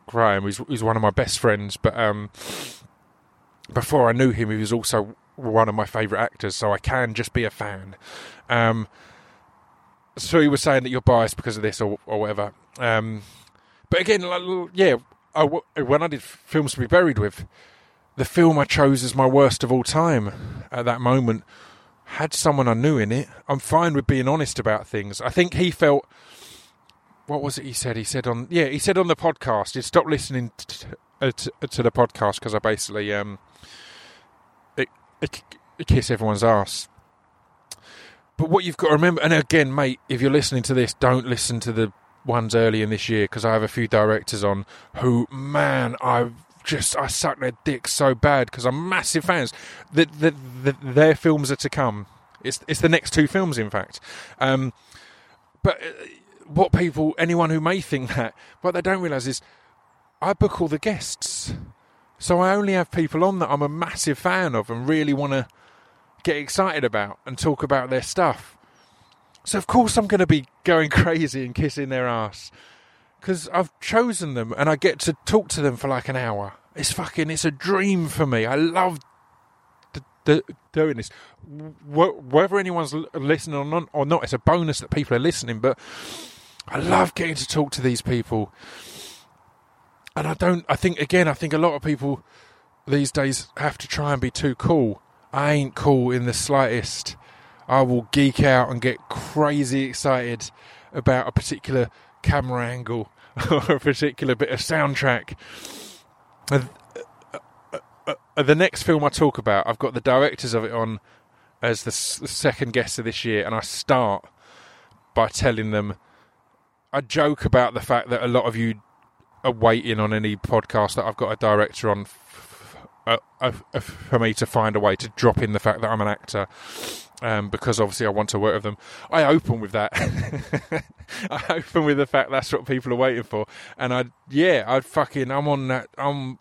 Graham, who's, who's one of my best friends, but um, before I knew him, he was also one of my favourite actors, so I can just be a fan. Um, so he was saying that you're biased because of this or, or whatever. Um, but again, like, yeah, I, when I did films to be buried with, the film I chose as my worst of all time at that moment had someone I knew in it. I'm fine with being honest about things. I think he felt. What was it he said? He said on yeah, he said on the podcast. He stopped listening to, uh, to, to the podcast because I basically um, it, it, it kiss everyone's ass but what you've got to remember, and again, mate, if you're listening to this, don't listen to the ones early in this year because I have a few directors on who, man, I just I suck their dicks so bad because I'm massive fans. That the, the, their films are to come. It's it's the next two films, in fact. Um, but uh, what people, anyone who may think that, what they don't realise is, I book all the guests, so I only have people on that I'm a massive fan of and really want to get excited about and talk about their stuff. So of course I'm going to be going crazy and kissing their ass because I've chosen them and I get to talk to them for like an hour. It's fucking it's a dream for me. I love d- d- doing this. whether anyone's listening or not, or not, it's a bonus that people are listening. But I love getting to talk to these people. And I don't. I think again. I think a lot of people these days have to try and be too cool I ain't cool in the slightest. I will geek out and get crazy excited about a particular camera angle or a particular bit of soundtrack. Uh, uh, uh, the next film I talk about, I've got the directors of it on as the, the second guest of this year, and I start by telling them. I joke about the fact that a lot of you are waiting on any podcast that I've got a director on uh, uh, uh, for me to find a way to drop in the fact that I'm an actor. Um, because obviously I want to work with them. I open with that. I open with the fact that's what people are waiting for, and I, yeah, I fucking, I'm on that. I'm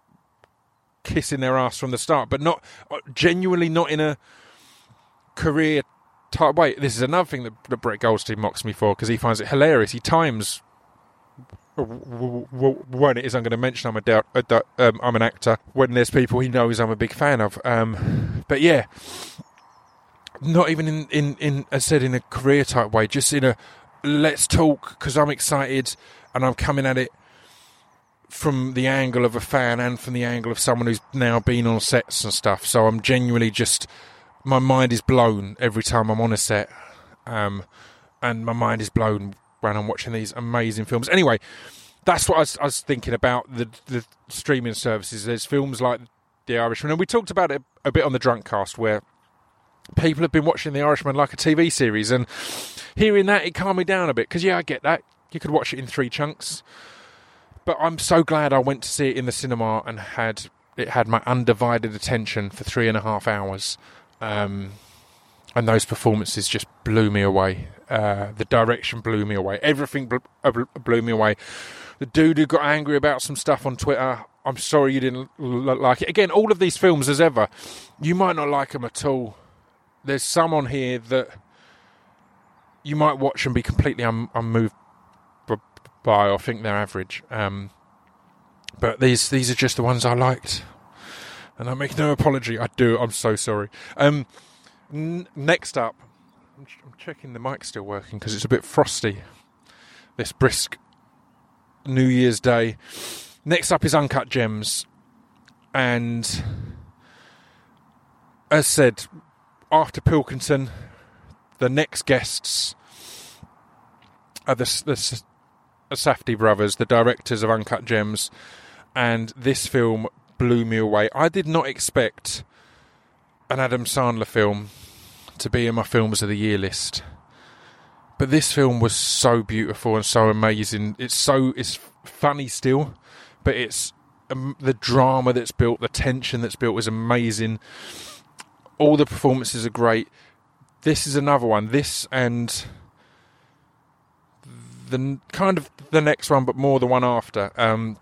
kissing their ass from the start, but not genuinely, not in a career type way. This is another thing that, that Brett Goldstein mocks me for because he finds it hilarious. He times when it is I'm going to mention I'm a, doubt, a um, I'm an actor when there's people he knows I'm a big fan of. Um, but yeah, not even in, in, in said in a career type way, just in a let's talk because I'm excited and I'm coming at it from the angle of a fan and from the angle of someone who's now been on sets and stuff. So I'm genuinely just my mind is blown every time I'm on a set, um, and my mind is blown when I'm watching these amazing films. Anyway, that's what I was, I was thinking about the, the streaming services. There's films like The Irishman, and we talked about it a bit on the Drunk Cast, where people have been watching The Irishman like a TV series, and hearing that it calmed me down a bit because yeah, I get that you could watch it in three chunks, but I'm so glad I went to see it in the cinema and had it had my undivided attention for three and a half hours. Um, and those performances just blew me away. Uh, the direction blew me away. Everything uh, blew me away. The dude who got angry about some stuff on Twitter. I'm sorry you didn't like it. Again, all of these films, as ever, you might not like them at all. There's some on here that you might watch and be completely un- unmoved by, or think they're average. Um, but these these are just the ones I liked, and I make no apology. I do. I'm so sorry. Um, next up, I'm, ch- I'm checking the mic's still working because it's a bit frosty. This brisk New Year's Day. Next up is Uncut Gems, and as said, after Pilkington, the next guests are the, the, the Safdie brothers, the directors of Uncut Gems, and this film blew me away. I did not expect an Adam Sandler film to be in my films of the year list. But this film was so beautiful and so amazing. It's so it's funny still, but it's um, the drama that's built, the tension that's built is amazing. All the performances are great. This is another one. This and the kind of the next one, but more the one after. Um,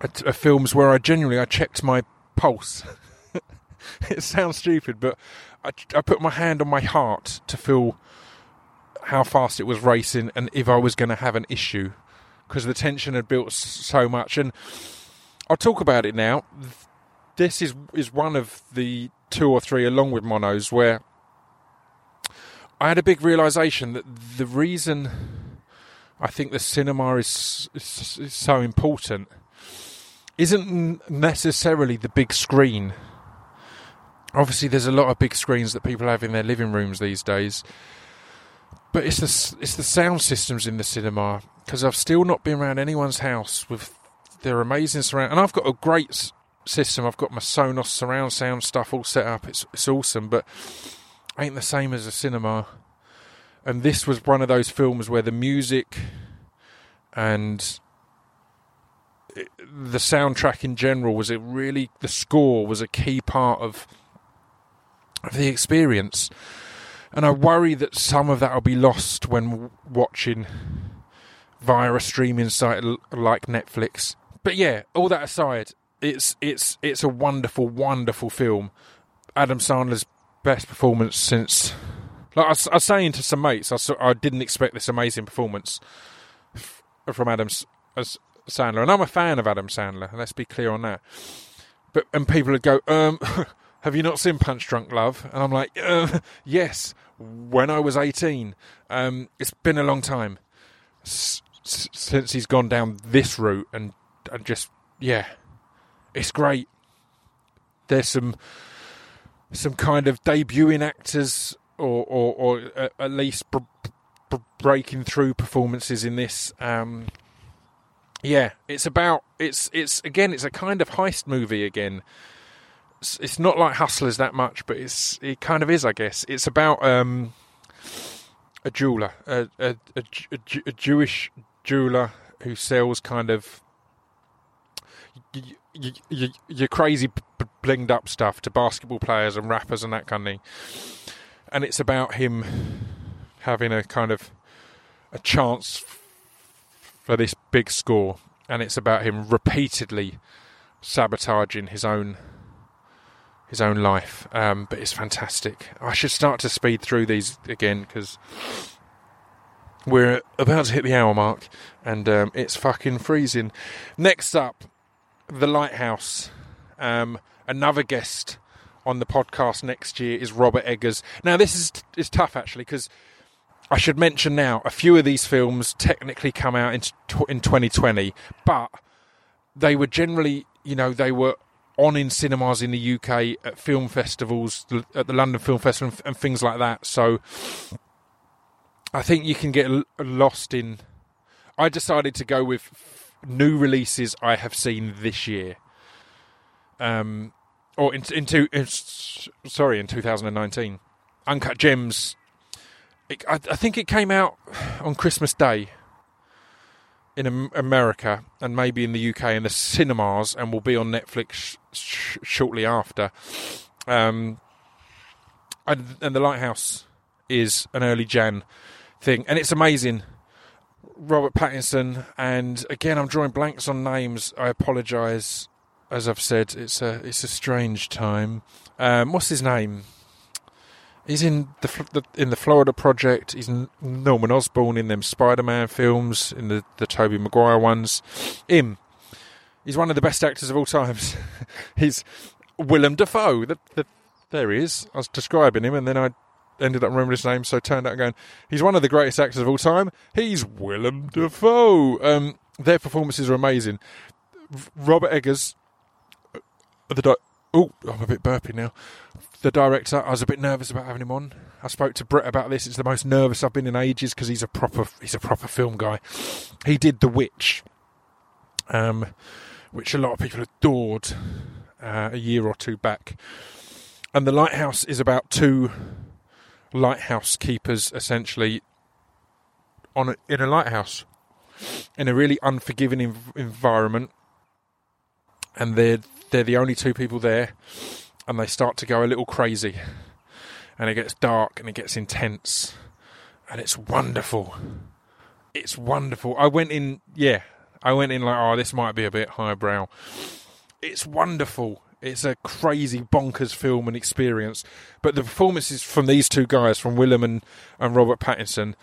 are, are films where I genuinely I checked my pulse. it sounds stupid, but I, I put my hand on my heart to feel how fast it was racing and if I was going to have an issue because the tension had built so much. And I'll talk about it now. This is is one of the two or three, along with Monos, where I had a big realization that the reason I think the cinema is, is, is so important isn't necessarily the big screen. Obviously, there's a lot of big screens that people have in their living rooms these days, but it's the it's the sound systems in the cinema because I've still not been around anyone's house with their amazing surround, and I've got a great system. I've got my Sonos surround sound stuff all set up. It's it's awesome, but ain't the same as a cinema. And this was one of those films where the music and eh, the soundtrack in general was a really the score was a key part of of the experience. And I worry that some of that will be lost when watching via a streaming site like Netflix. But yeah, all that aside, it's it's it's a wonderful, wonderful film. Adam Sandler's best performance since. Like I was, I was saying to some mates, I, saw, I didn't expect this amazing performance from Adam as Sandler, and I'm a fan of Adam Sandler. Let's be clear on that. But and people would go, um, "Have you not seen Punch Drunk Love?" And I'm like, uh, "Yes, when I was 18. Um, it's been a long time s- s- since he's gone down this route, and and just yeah, it's great. There's some some kind of debuting actors, or or, or at, at least br- br- breaking through performances in this. Um, yeah, it's about it's it's again it's a kind of heist movie again. It's, not like Hustlers that much, but it's it kind of is, I guess. It's about um, a jeweler, a, a, a, a, Jewish jeweler who sells kind of y- y- y- your crazy blinged up stuff to basketball players and rappers and that kind of thing. And it's about him having a kind of a chance for this big score, and it's about him repeatedly sabotaging his own his own life. Um, but it's fantastic. I should start to speed through these again because we're about to hit the hour mark, and um, it's fucking freezing. Next up, the Lighthouse. Um, another guest on the podcast next year is Robert Eggers. Now, this is is tough actually because I should mention now a few of these films technically come out in in 2020, but they were generally, you know, they were on in cinemas in the UK at film festivals, at the London Film Festival, and, things like that. So I think you can get lost in. I decided to go with new releases I have seen this year. Um, or in, in, two, in sorry, in 2019, Uncut Gems. It, I, I think it came out on Christmas Day in America and maybe in the UK in the cinemas, and will be on Netflix sh- shortly after. Um, and, and the Lighthouse is an early Jan thing, and it's amazing. Robert Pattinson, and again, I'm drawing blanks on names. I apologise. As I've said, it's a it's a strange time. Um, what's his name? He's in the, in the Florida Project. He's Norman Osborn in them Spider-Man films, in the the Tobey Maguire ones. Him. He's one of the best actors of all times. He's Willem Dafoe. The, the, there he is. I was describing him, and then I ended up remembering his name, so I turned out going, he's one of the greatest actors of all time. He's Willem Dafoe. Um, their performances are amazing. Robert Eggers, uh, the di- oh, I'm a bit burpy now. The director, I was a bit nervous about having him on. I spoke to Brett about this. It's the most nervous I've been in ages because he's a proper he's a proper film guy. He did The Witch, um, which a lot of people adored uh, a year or two back. And The Lighthouse is about two lighthouse keepers essentially on a, in a lighthouse in a really unforgiving env- environment and they're they're the only two people there and they start to go a little crazy and it gets dark and it gets intense and it's wonderful it's wonderful. I went in, yeah, I went in like, oh, this might be a bit highbrow. It's wonderful. It's a crazy, bonkers film and experience. But the performances from these two guys, from Willem and, and Robert Pattinson,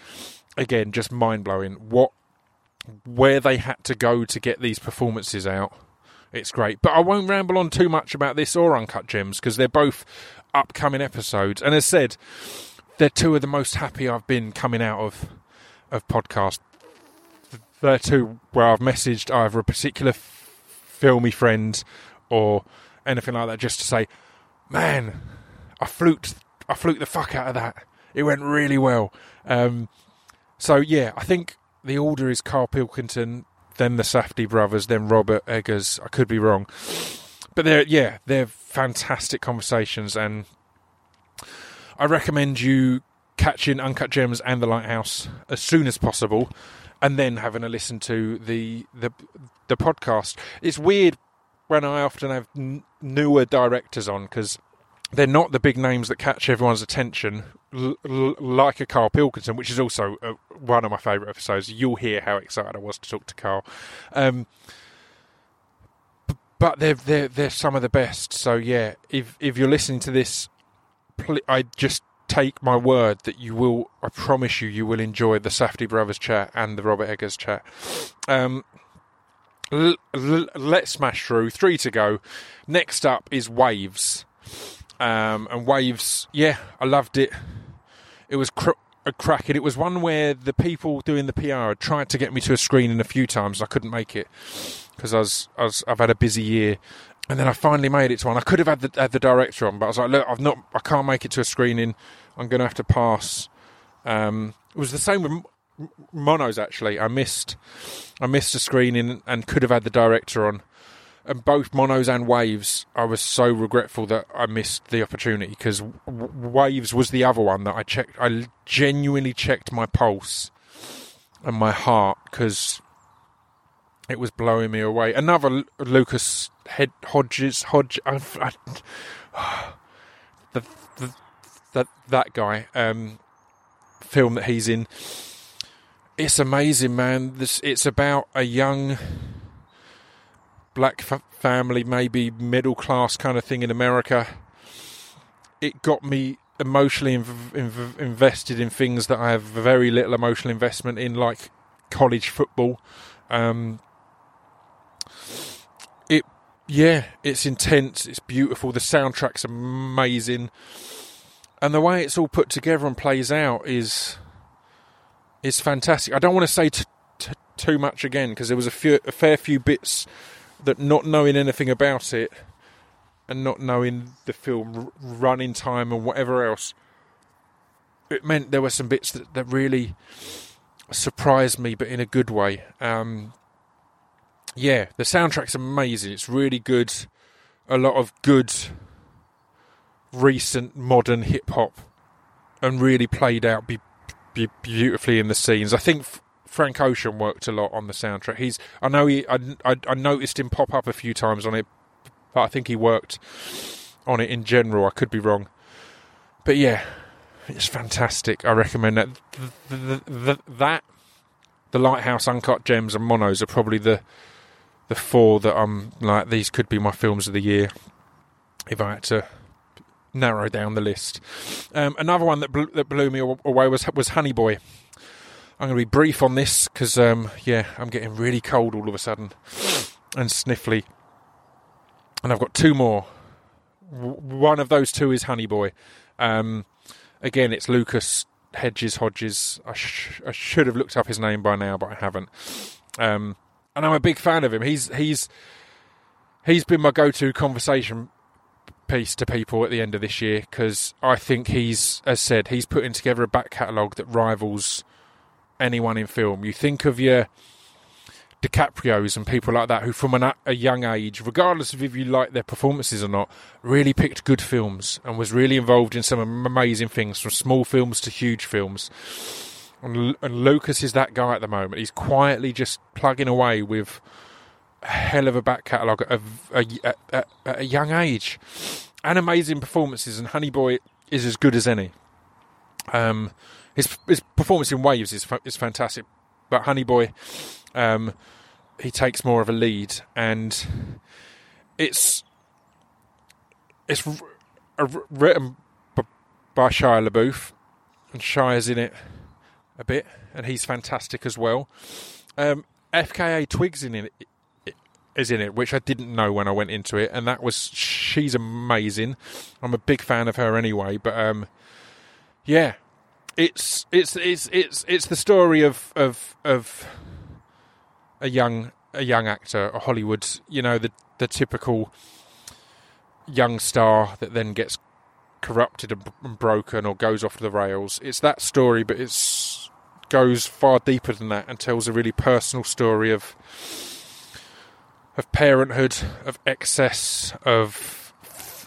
again, just mind blowing. What, where they had to go to get these performances out. It's great. But I won't ramble on too much about this or Uncut Gems because they're both upcoming episodes. And as said, they're two of the most happy I've been coming out of of podcast. They're two where I've messaged either a particular filmy friend or anything like that just to say, man, I fluked, I fluked the fuck out of that. It went really well. Um, so yeah, I think the order is Carl Pilkington, then the Safdie brothers, then Robert Eggers. I could be wrong, but they're yeah, they're fantastic conversations, and I recommend you catching Uncut Gems and The Lighthouse as soon as possible, and then having a listen to the the the podcast. It's weird when I often have n- newer directors on because they're not the big names that catch everyone's attention, l- l- like a Carl Pilkington, which is also uh, one of my favourite episodes. You'll hear how excited I was to talk to Carl. Um, but they're they're they're some of the best. So yeah, if if you're listening to this, pl- I just take my word that you will. I promise you, you will enjoy the Safdie brothers chat and the Robert Eggers chat. Um, l- let's smash through. Three to go. Next up is Waves. Um, and Waves, yeah, I loved it. It was cr- a cracking. It was one where the people doing the PR had tried to get me to a screening a few times. I couldn't make it because I was, I was, I've had a busy year. And then I finally made it to one. I could have had the, had the director on, but I was like, look, I've not, I can't make it to a screening. I'm going to have to pass. Um, it was the same with Monos actually. I missed, I missed a screening and could have had the director on and both monos and waves i was so regretful that i missed the opportunity because waves was the other one that i checked i genuinely checked my pulse and my heart because it was blowing me away. Another lucas head hodges hodge I, I, the, the, that that guy um film that he's in. It's amazing man. This it's about a young black family, maybe middle class kind of thing in America. It got me emotionally inv- inv- invested in things that I have very little emotional investment in, like college football. Um, it, yeah, it's intense. It's beautiful. The soundtrack's amazing, and the way it's all put together and plays out is is fantastic. I don't want to say t- t- too much again because there was a few, a fair few bits that not knowing anything about it and not knowing the film running time and whatever else, it meant there were some bits that, that really surprised me, but in a good way. Um, yeah, the soundtrack's amazing. It's really good. A lot of good, recent, modern hip hop, and really played out be, be beautifully in the scenes. I think. F- Frank Ocean worked a lot on the soundtrack. He's, I know he, I, I, I, noticed him pop up a few times on it, but I think he worked on it in general. I could be wrong, but yeah, it's fantastic. I recommend that. The, the, the, that, the Lighthouse, Uncut Gems, and Monos are probably the the four that I'm like. These could be my films of the year if I had to narrow down the list. Um, another one that blew, that blew me away was was Honey Boy. I'm going to be brief on this because, um, yeah, I'm getting really cold all of a sudden and sniffly. And I've got two more. W- one of those two is Honey Boy. Um, again, it's Lucas Hedges Hodges. I, sh- I, should have looked up his name by now, but I haven't. Um, and I'm a big fan of him. He's he's he's been my go-to conversation piece to people at the end of this year because I think he's, as said, he's putting together a back catalogue that rivals anyone in film. You think of your DiCaprio's and people like that who, from an, a young age, regardless of if you like their performances or not, really picked good films and was really involved in some amazing things, from small films to huge films. And, and Lucas is that guy at the moment. He's quietly just plugging away with a hell of a back catalogue at a, a, young age and amazing performances. And Honey Boy is as good as any. Um, his his performance in Waves is is fantastic. but Honey Boy, um, he takes more of a lead, and it's it's written by Shia LaBeouf, and Shia's in it a bit, and he's fantastic as well. Um, FKA Twigs in it is in it, which I didn't know when I went into it, and that was she's amazing. I'm a big fan of her anyway, but um, yeah, it's it's it's it's it's the story of of of a young a young actor, a Hollywood, you know, the the typical young star that then gets corrupted and, broken or goes off the rails. It's that story, but it's goes far deeper than that and tells a really personal story of of parenthood, of excess, of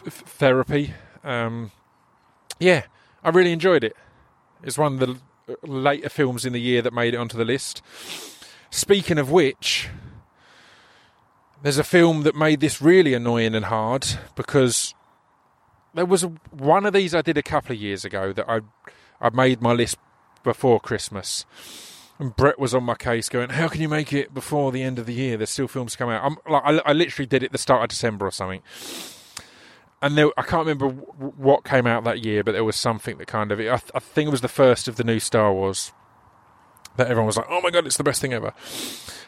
therapy. Um, yeah, I really enjoyed it. It's one of the later films in the year that made it onto the list. Speaking of which, there's a film that made this really annoying and hard because there was one of these I did a couple of years ago that I I made my list before Christmas. And Brett was on my case, going, "How can you make it before the end of the year? There's still films come out." I'm, like, I, I literally did it the start of December or something, and there, I can't remember w- what came out that year, but there was something that kind of. I, th- I think it was the first of the new Star Wars that everyone was like, "Oh my god, it's the best thing ever."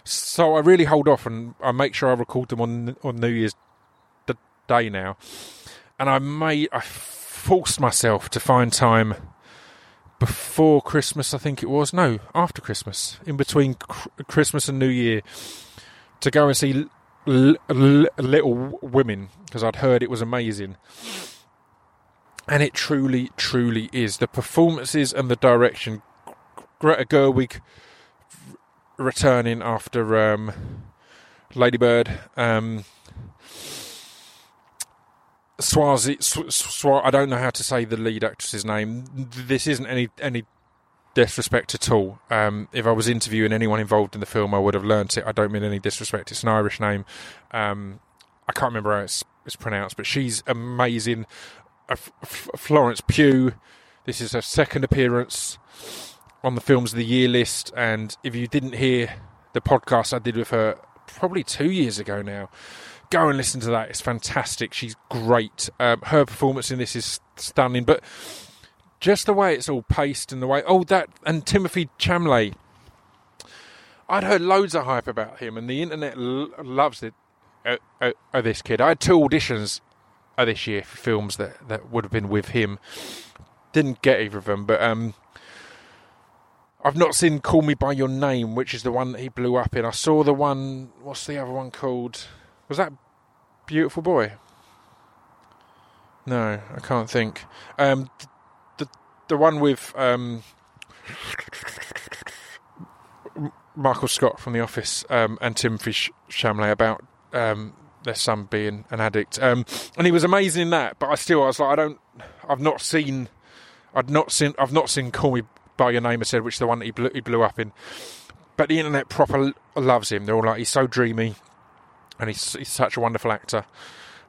So I really hold off and I make sure I record them on on New Year's d- Day now, and I made I forced myself to find time before Christmas, I think it was. No, after Christmas, in between cr- Christmas and New Year, to go and see L- L- Little Women because I'd heard it was amazing. And it truly, truly is. The performances and the direction. Greta Gerwig returning after um, Lady Bird. Um, Swazi, Sw- Swa, I don't know how to say the lead actress's name. This isn't any any disrespect at all. Um, if I was interviewing anyone involved in the film, I would have learnt it. I don't mean any disrespect. It's an Irish name. Um, I can't remember how it's, it's pronounced, but she's amazing. Uh, F- Florence Pugh. This is her second appearance on the films of the year list, and if you didn't hear the podcast I did with her probably two years ago now, go and listen to that. It's fantastic. She's great. Um, her performance in this is stunning, but just the way it's all paced and the way oh that and Timothée Chalamet. I'd heard loads of hype about him, and the internet l- loves it. Uh, uh, uh, this kid. I had two auditions uh, this year for films that that would have been with him. Didn't get either of them, but um, I've not seen Call Me by Your Name, which is the one that he blew up in. I saw the one. What's the other one called? Was that Beautiful Boy? No, I can't think. Um, the one with um, Michael Scott from The Office um, and Timothée Chalamet about um, their son being an addict, um, and he was amazing in that. But I still, I was like, I don't, I've not seen, I'd not seen, I've not seen Call Me by Your Name, I said, which is the one that he blew, he blew up in. But the internet proper loves him. They're all like, he's so dreamy, and he's he's such a wonderful actor,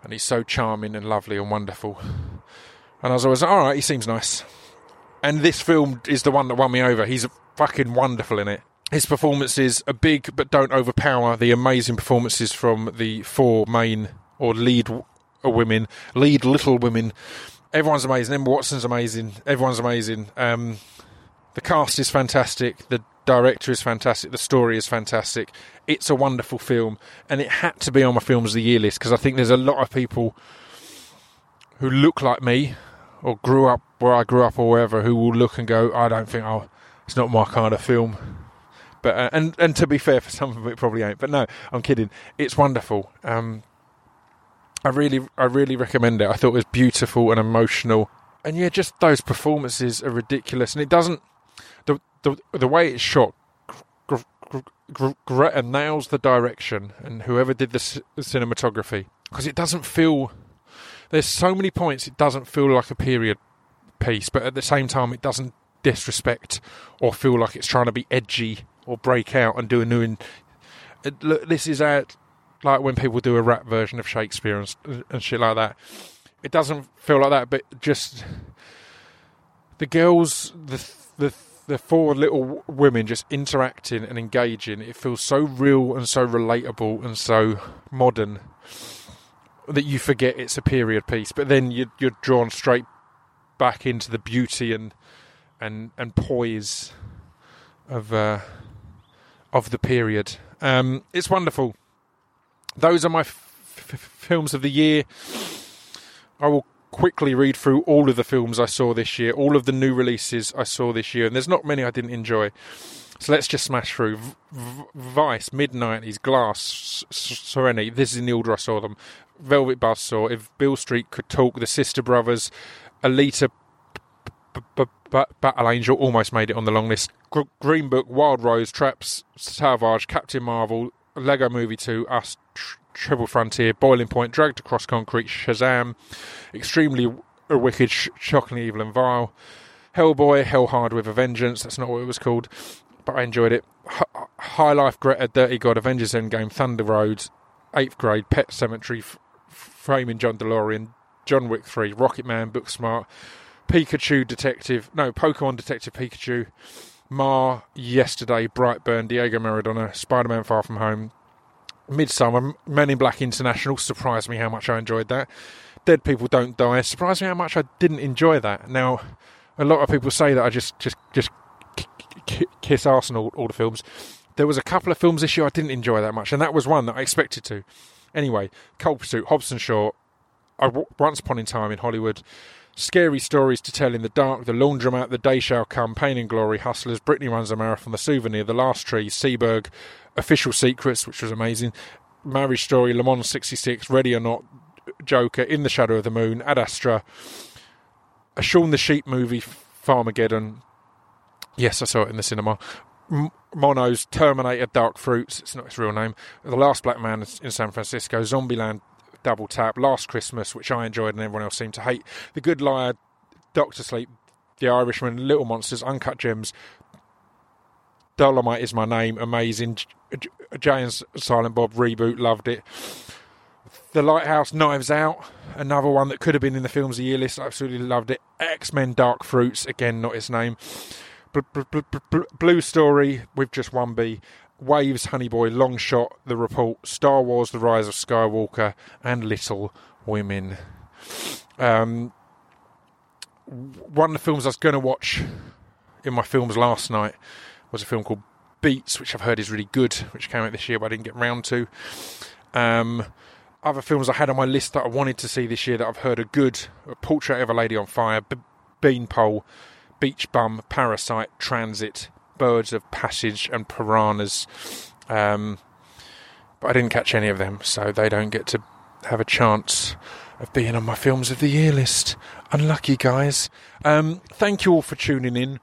and he's so charming and lovely and wonderful. And I was always like, all right, he seems nice. And this film is the one that won me over. He's fucking wonderful in it. His performances are big, but don't overpower the amazing performances from the four main or lead women, lead little women. Everyone's amazing. Emma Watson's amazing. Everyone's amazing. Um, the cast is fantastic. The director is fantastic. The story is fantastic. It's a wonderful film, and it had to be on my films of the year list because I think there's a lot of people who look like me or grew up where I grew up or wherever who will look and go, I don't think, it's not my kind of film. But uh, and and to be fair, for some of it probably ain't. But no, I'm kidding. It's wonderful. Um, I really, I really recommend it. I thought it was beautiful and emotional, and yeah, just those performances are ridiculous. And it doesn't the the the way it's shot. Gr- gr- gr- Greta nails the direction, and whoever did the c- cinematography, because it doesn't feel. There's so many points it doesn't feel like a period piece, but at the same time it doesn't disrespect or feel like it's trying to be edgy or break out and do a new. In- look, this is at like when people do a rap version of Shakespeare and, and shit like that. It doesn't feel like that, but just the girls, the the the four little women just interacting and engaging. It feels so real and so relatable and so modern that you forget it's a period piece. But then you, you're drawn straight back into the beauty and and and poise of uh, of the period. Um, it's wonderful. Those are my f- f- films of the year. I will quickly read through all of the films I saw this year, all of the new releases I saw this year, and there's not many I didn't enjoy. So let's just smash through. V- Vice, mid 90s, Glass, S- Serenity. This is in the order I saw them. Velvet Buzzsaw, If Beale Street Could Talk, The Sister Brothers, Alita, Battle Angel, almost made it on the long list. Gr- Green Book, Wild Rose, Traps, Salvage, Captain Marvel, Lego Movie 2, Us, Tr- Triple Frontier, Boiling Point, Dragged Across Concrete, Shazam, Extremely Wicked, Sh- Shockingly Evil and Vile, Hellboy, Hell Hard with a Vengeance, that's not what it was called, but I enjoyed it. High Life, Greta, Dirty God, Avengers Endgame, Thunder Road, 8th Grade, Pet Sematary, Framing John DeLorean, John Wick 3, Rocket Man, Booksmart, Pikachu Detective, no, Pokemon Detective Pikachu, Ma, Yesterday, Brightburn, Diego Maradona, Spider Man Far From Home, Midsommar, Men in Black International, surprised me how much I enjoyed that. Dead People Don't Die, surprised me how much I didn't enjoy that. Now, a lot of people say that I just, just, just kiss Arsenal all the films. There was a couple of films this year I didn't enjoy that much, and that was one that I expected to. Anyway, Cold Pursuit, Hobbs and Shaw, Once Upon in Time in Hollywood, Scary Stories to Tell in the Dark, The Laundromat, The Day Shall Come, Pain and Glory, Hustlers, Brittany Runs a Marathon, The Souvenir, The Last Tree, Seberg, Official Secrets, which was amazing, Marriage Story, Le Mans 66, Ready or Not, Joker, In the Shadow of the Moon, Ad Astra, a Shaun the Sheep movie, Farmageddon. Yes, I saw it in the cinema. M- Mono's Terminator Dark Fruits, it's not his real name. The Last Black Man in San Francisco, Zombieland Double Tap, Last Christmas, which I enjoyed and everyone else seemed to hate. The Good Liar, Doctor Sleep, The Irishman, Little Monsters, Uncut Gems, Dolomite is my name, amazing. Jay Silent Bob reboot, loved it. The Lighthouse, Knives Out, another one that could have been in the films of the year list, absolutely loved it. X Men Dark Fruits, again, not his name. Bl- bl- bl- bl- bl- Blue Story with just one B. Waves, Honey Boy, Long Shot, The Report, Star Wars, The Rise of Skywalker, and Little Women. Um, one of the films I was going to watch in my films last night was a film called Beats, which I've heard is really good, which came out this year, but I didn't get round to. Um, other films I had on my list that I wanted to see this year that I've heard are good: a Portrait of a Lady on Fire, B- Beanpole, Beach Bum, Parasite, Transit, Birds of Passage, and Piranhas. Um, but I didn't catch any of them, so they don't get to have a chance of being on my films of the year list. Unlucky guys. Um, thank you all for tuning in.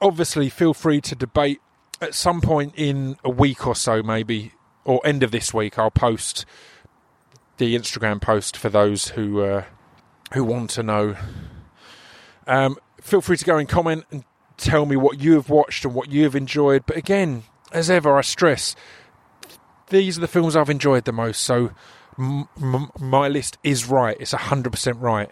Obviously, feel free to debate at some point in a week or so, maybe, or end of this week. I'll post the Instagram post for those who uh, who want to know. Um, feel free to go and comment and tell me what you have watched and what you have enjoyed. But again, as ever, I stress these are the films I've enjoyed the most. So m- m- my list is right; it's hundred percent right,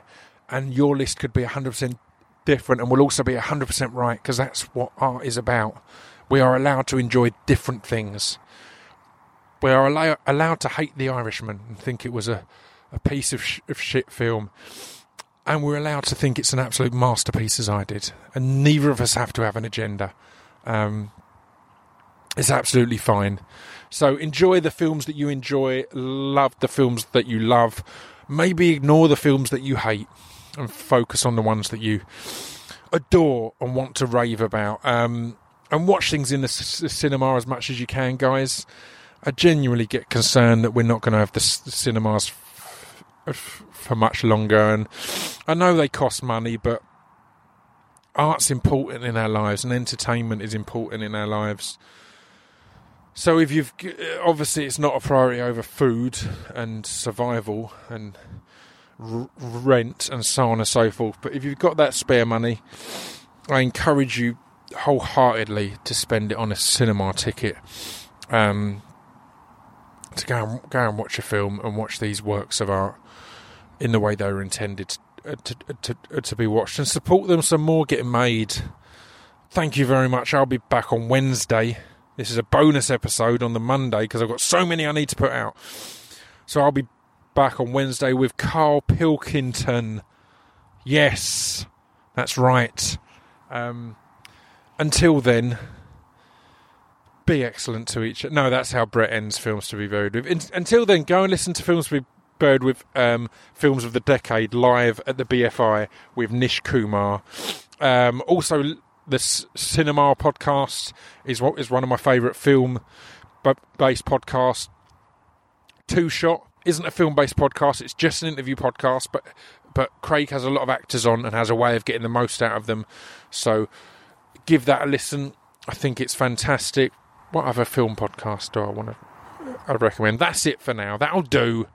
and your list could be hundred percent different, and will also be hundred percent right because that's what art is about. We are allowed to enjoy different things. We are allow- allowed to hate The Irishman and think it was a, a piece of, sh- of shit film. And we're allowed to think it's an absolute masterpiece, as I did. And neither of us have to have an agenda. Um, it's absolutely fine. So enjoy the films that you enjoy, love the films that you love. Maybe ignore the films that you hate and focus on the ones that you adore and want to rave about. Um, and watch things in the c- cinema as much as you can, guys. I genuinely get concerned that we're not going to have the, c- the cinemas for much longer. And I know they cost money, but art's important in our lives, and entertainment is important in our lives. So if you've obviously it's not a priority over food and survival and r- rent and so on and so forth. But if you've got that spare money, I encourage you wholeheartedly to spend it on a cinema ticket. Um, to go and, go and watch a film and watch these works of art in the way they were intended uh, to, to, to, to be watched and support them some more getting made. thank you very much. I'll be back on Wednesday. This is a bonus episode on the Monday because I've got so many I need to put out. So I'll be back on Wednesday with Carl Pilkington. Yes, that's right. Um, until then, be excellent to each. No, that's how Brett ends films to be buried with. In, until then, go and listen to films to be buried with. Um, films of the decade live at the BFI with Nish Kumar. Um, also, the Cinema podcast is what is one of my favourite film based podcasts. Two Shot isn't a film based podcast; it's just an interview podcast. But but Craig has a lot of actors on and has a way of getting the most out of them. So give that a listen. I think it's fantastic. What other film podcast do I want to? I'd recommend. That's it for now. That'll do.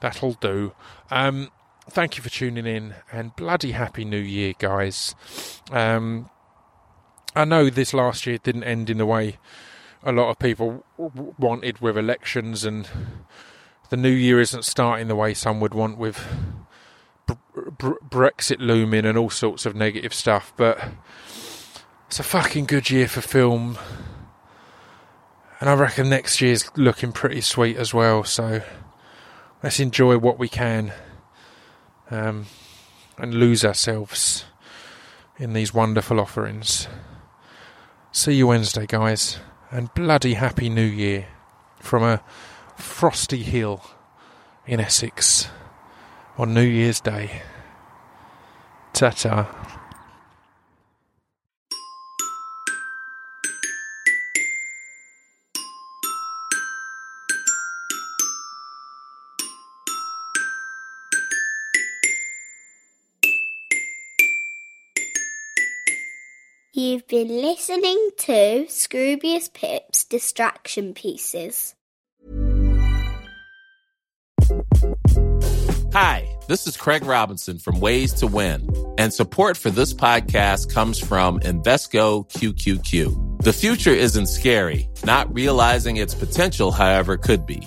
That'll do. Um, thank you for tuning in, and bloody happy New Year, guys. Um, I know this last year didn't end in the way a lot of people wanted with elections, and the new year isn't starting the way some would want with br- br- Brexit looming and all sorts of negative stuff. But it's a fucking good year for film. And I reckon next year's looking pretty sweet as well. So let's enjoy what we can um, and lose ourselves in these wonderful offerings. See you Wednesday, guys. And bloody happy new year from a frosty hill in Essex on New Year's Day. Ta ta. Been listening to Scroobius Pip's Distraction Pieces. Hi, this is Craig Robinson from Ways to Win, and support for this podcast comes from Invesco QQQ. The future isn't scary, not realizing its potential, however, could be.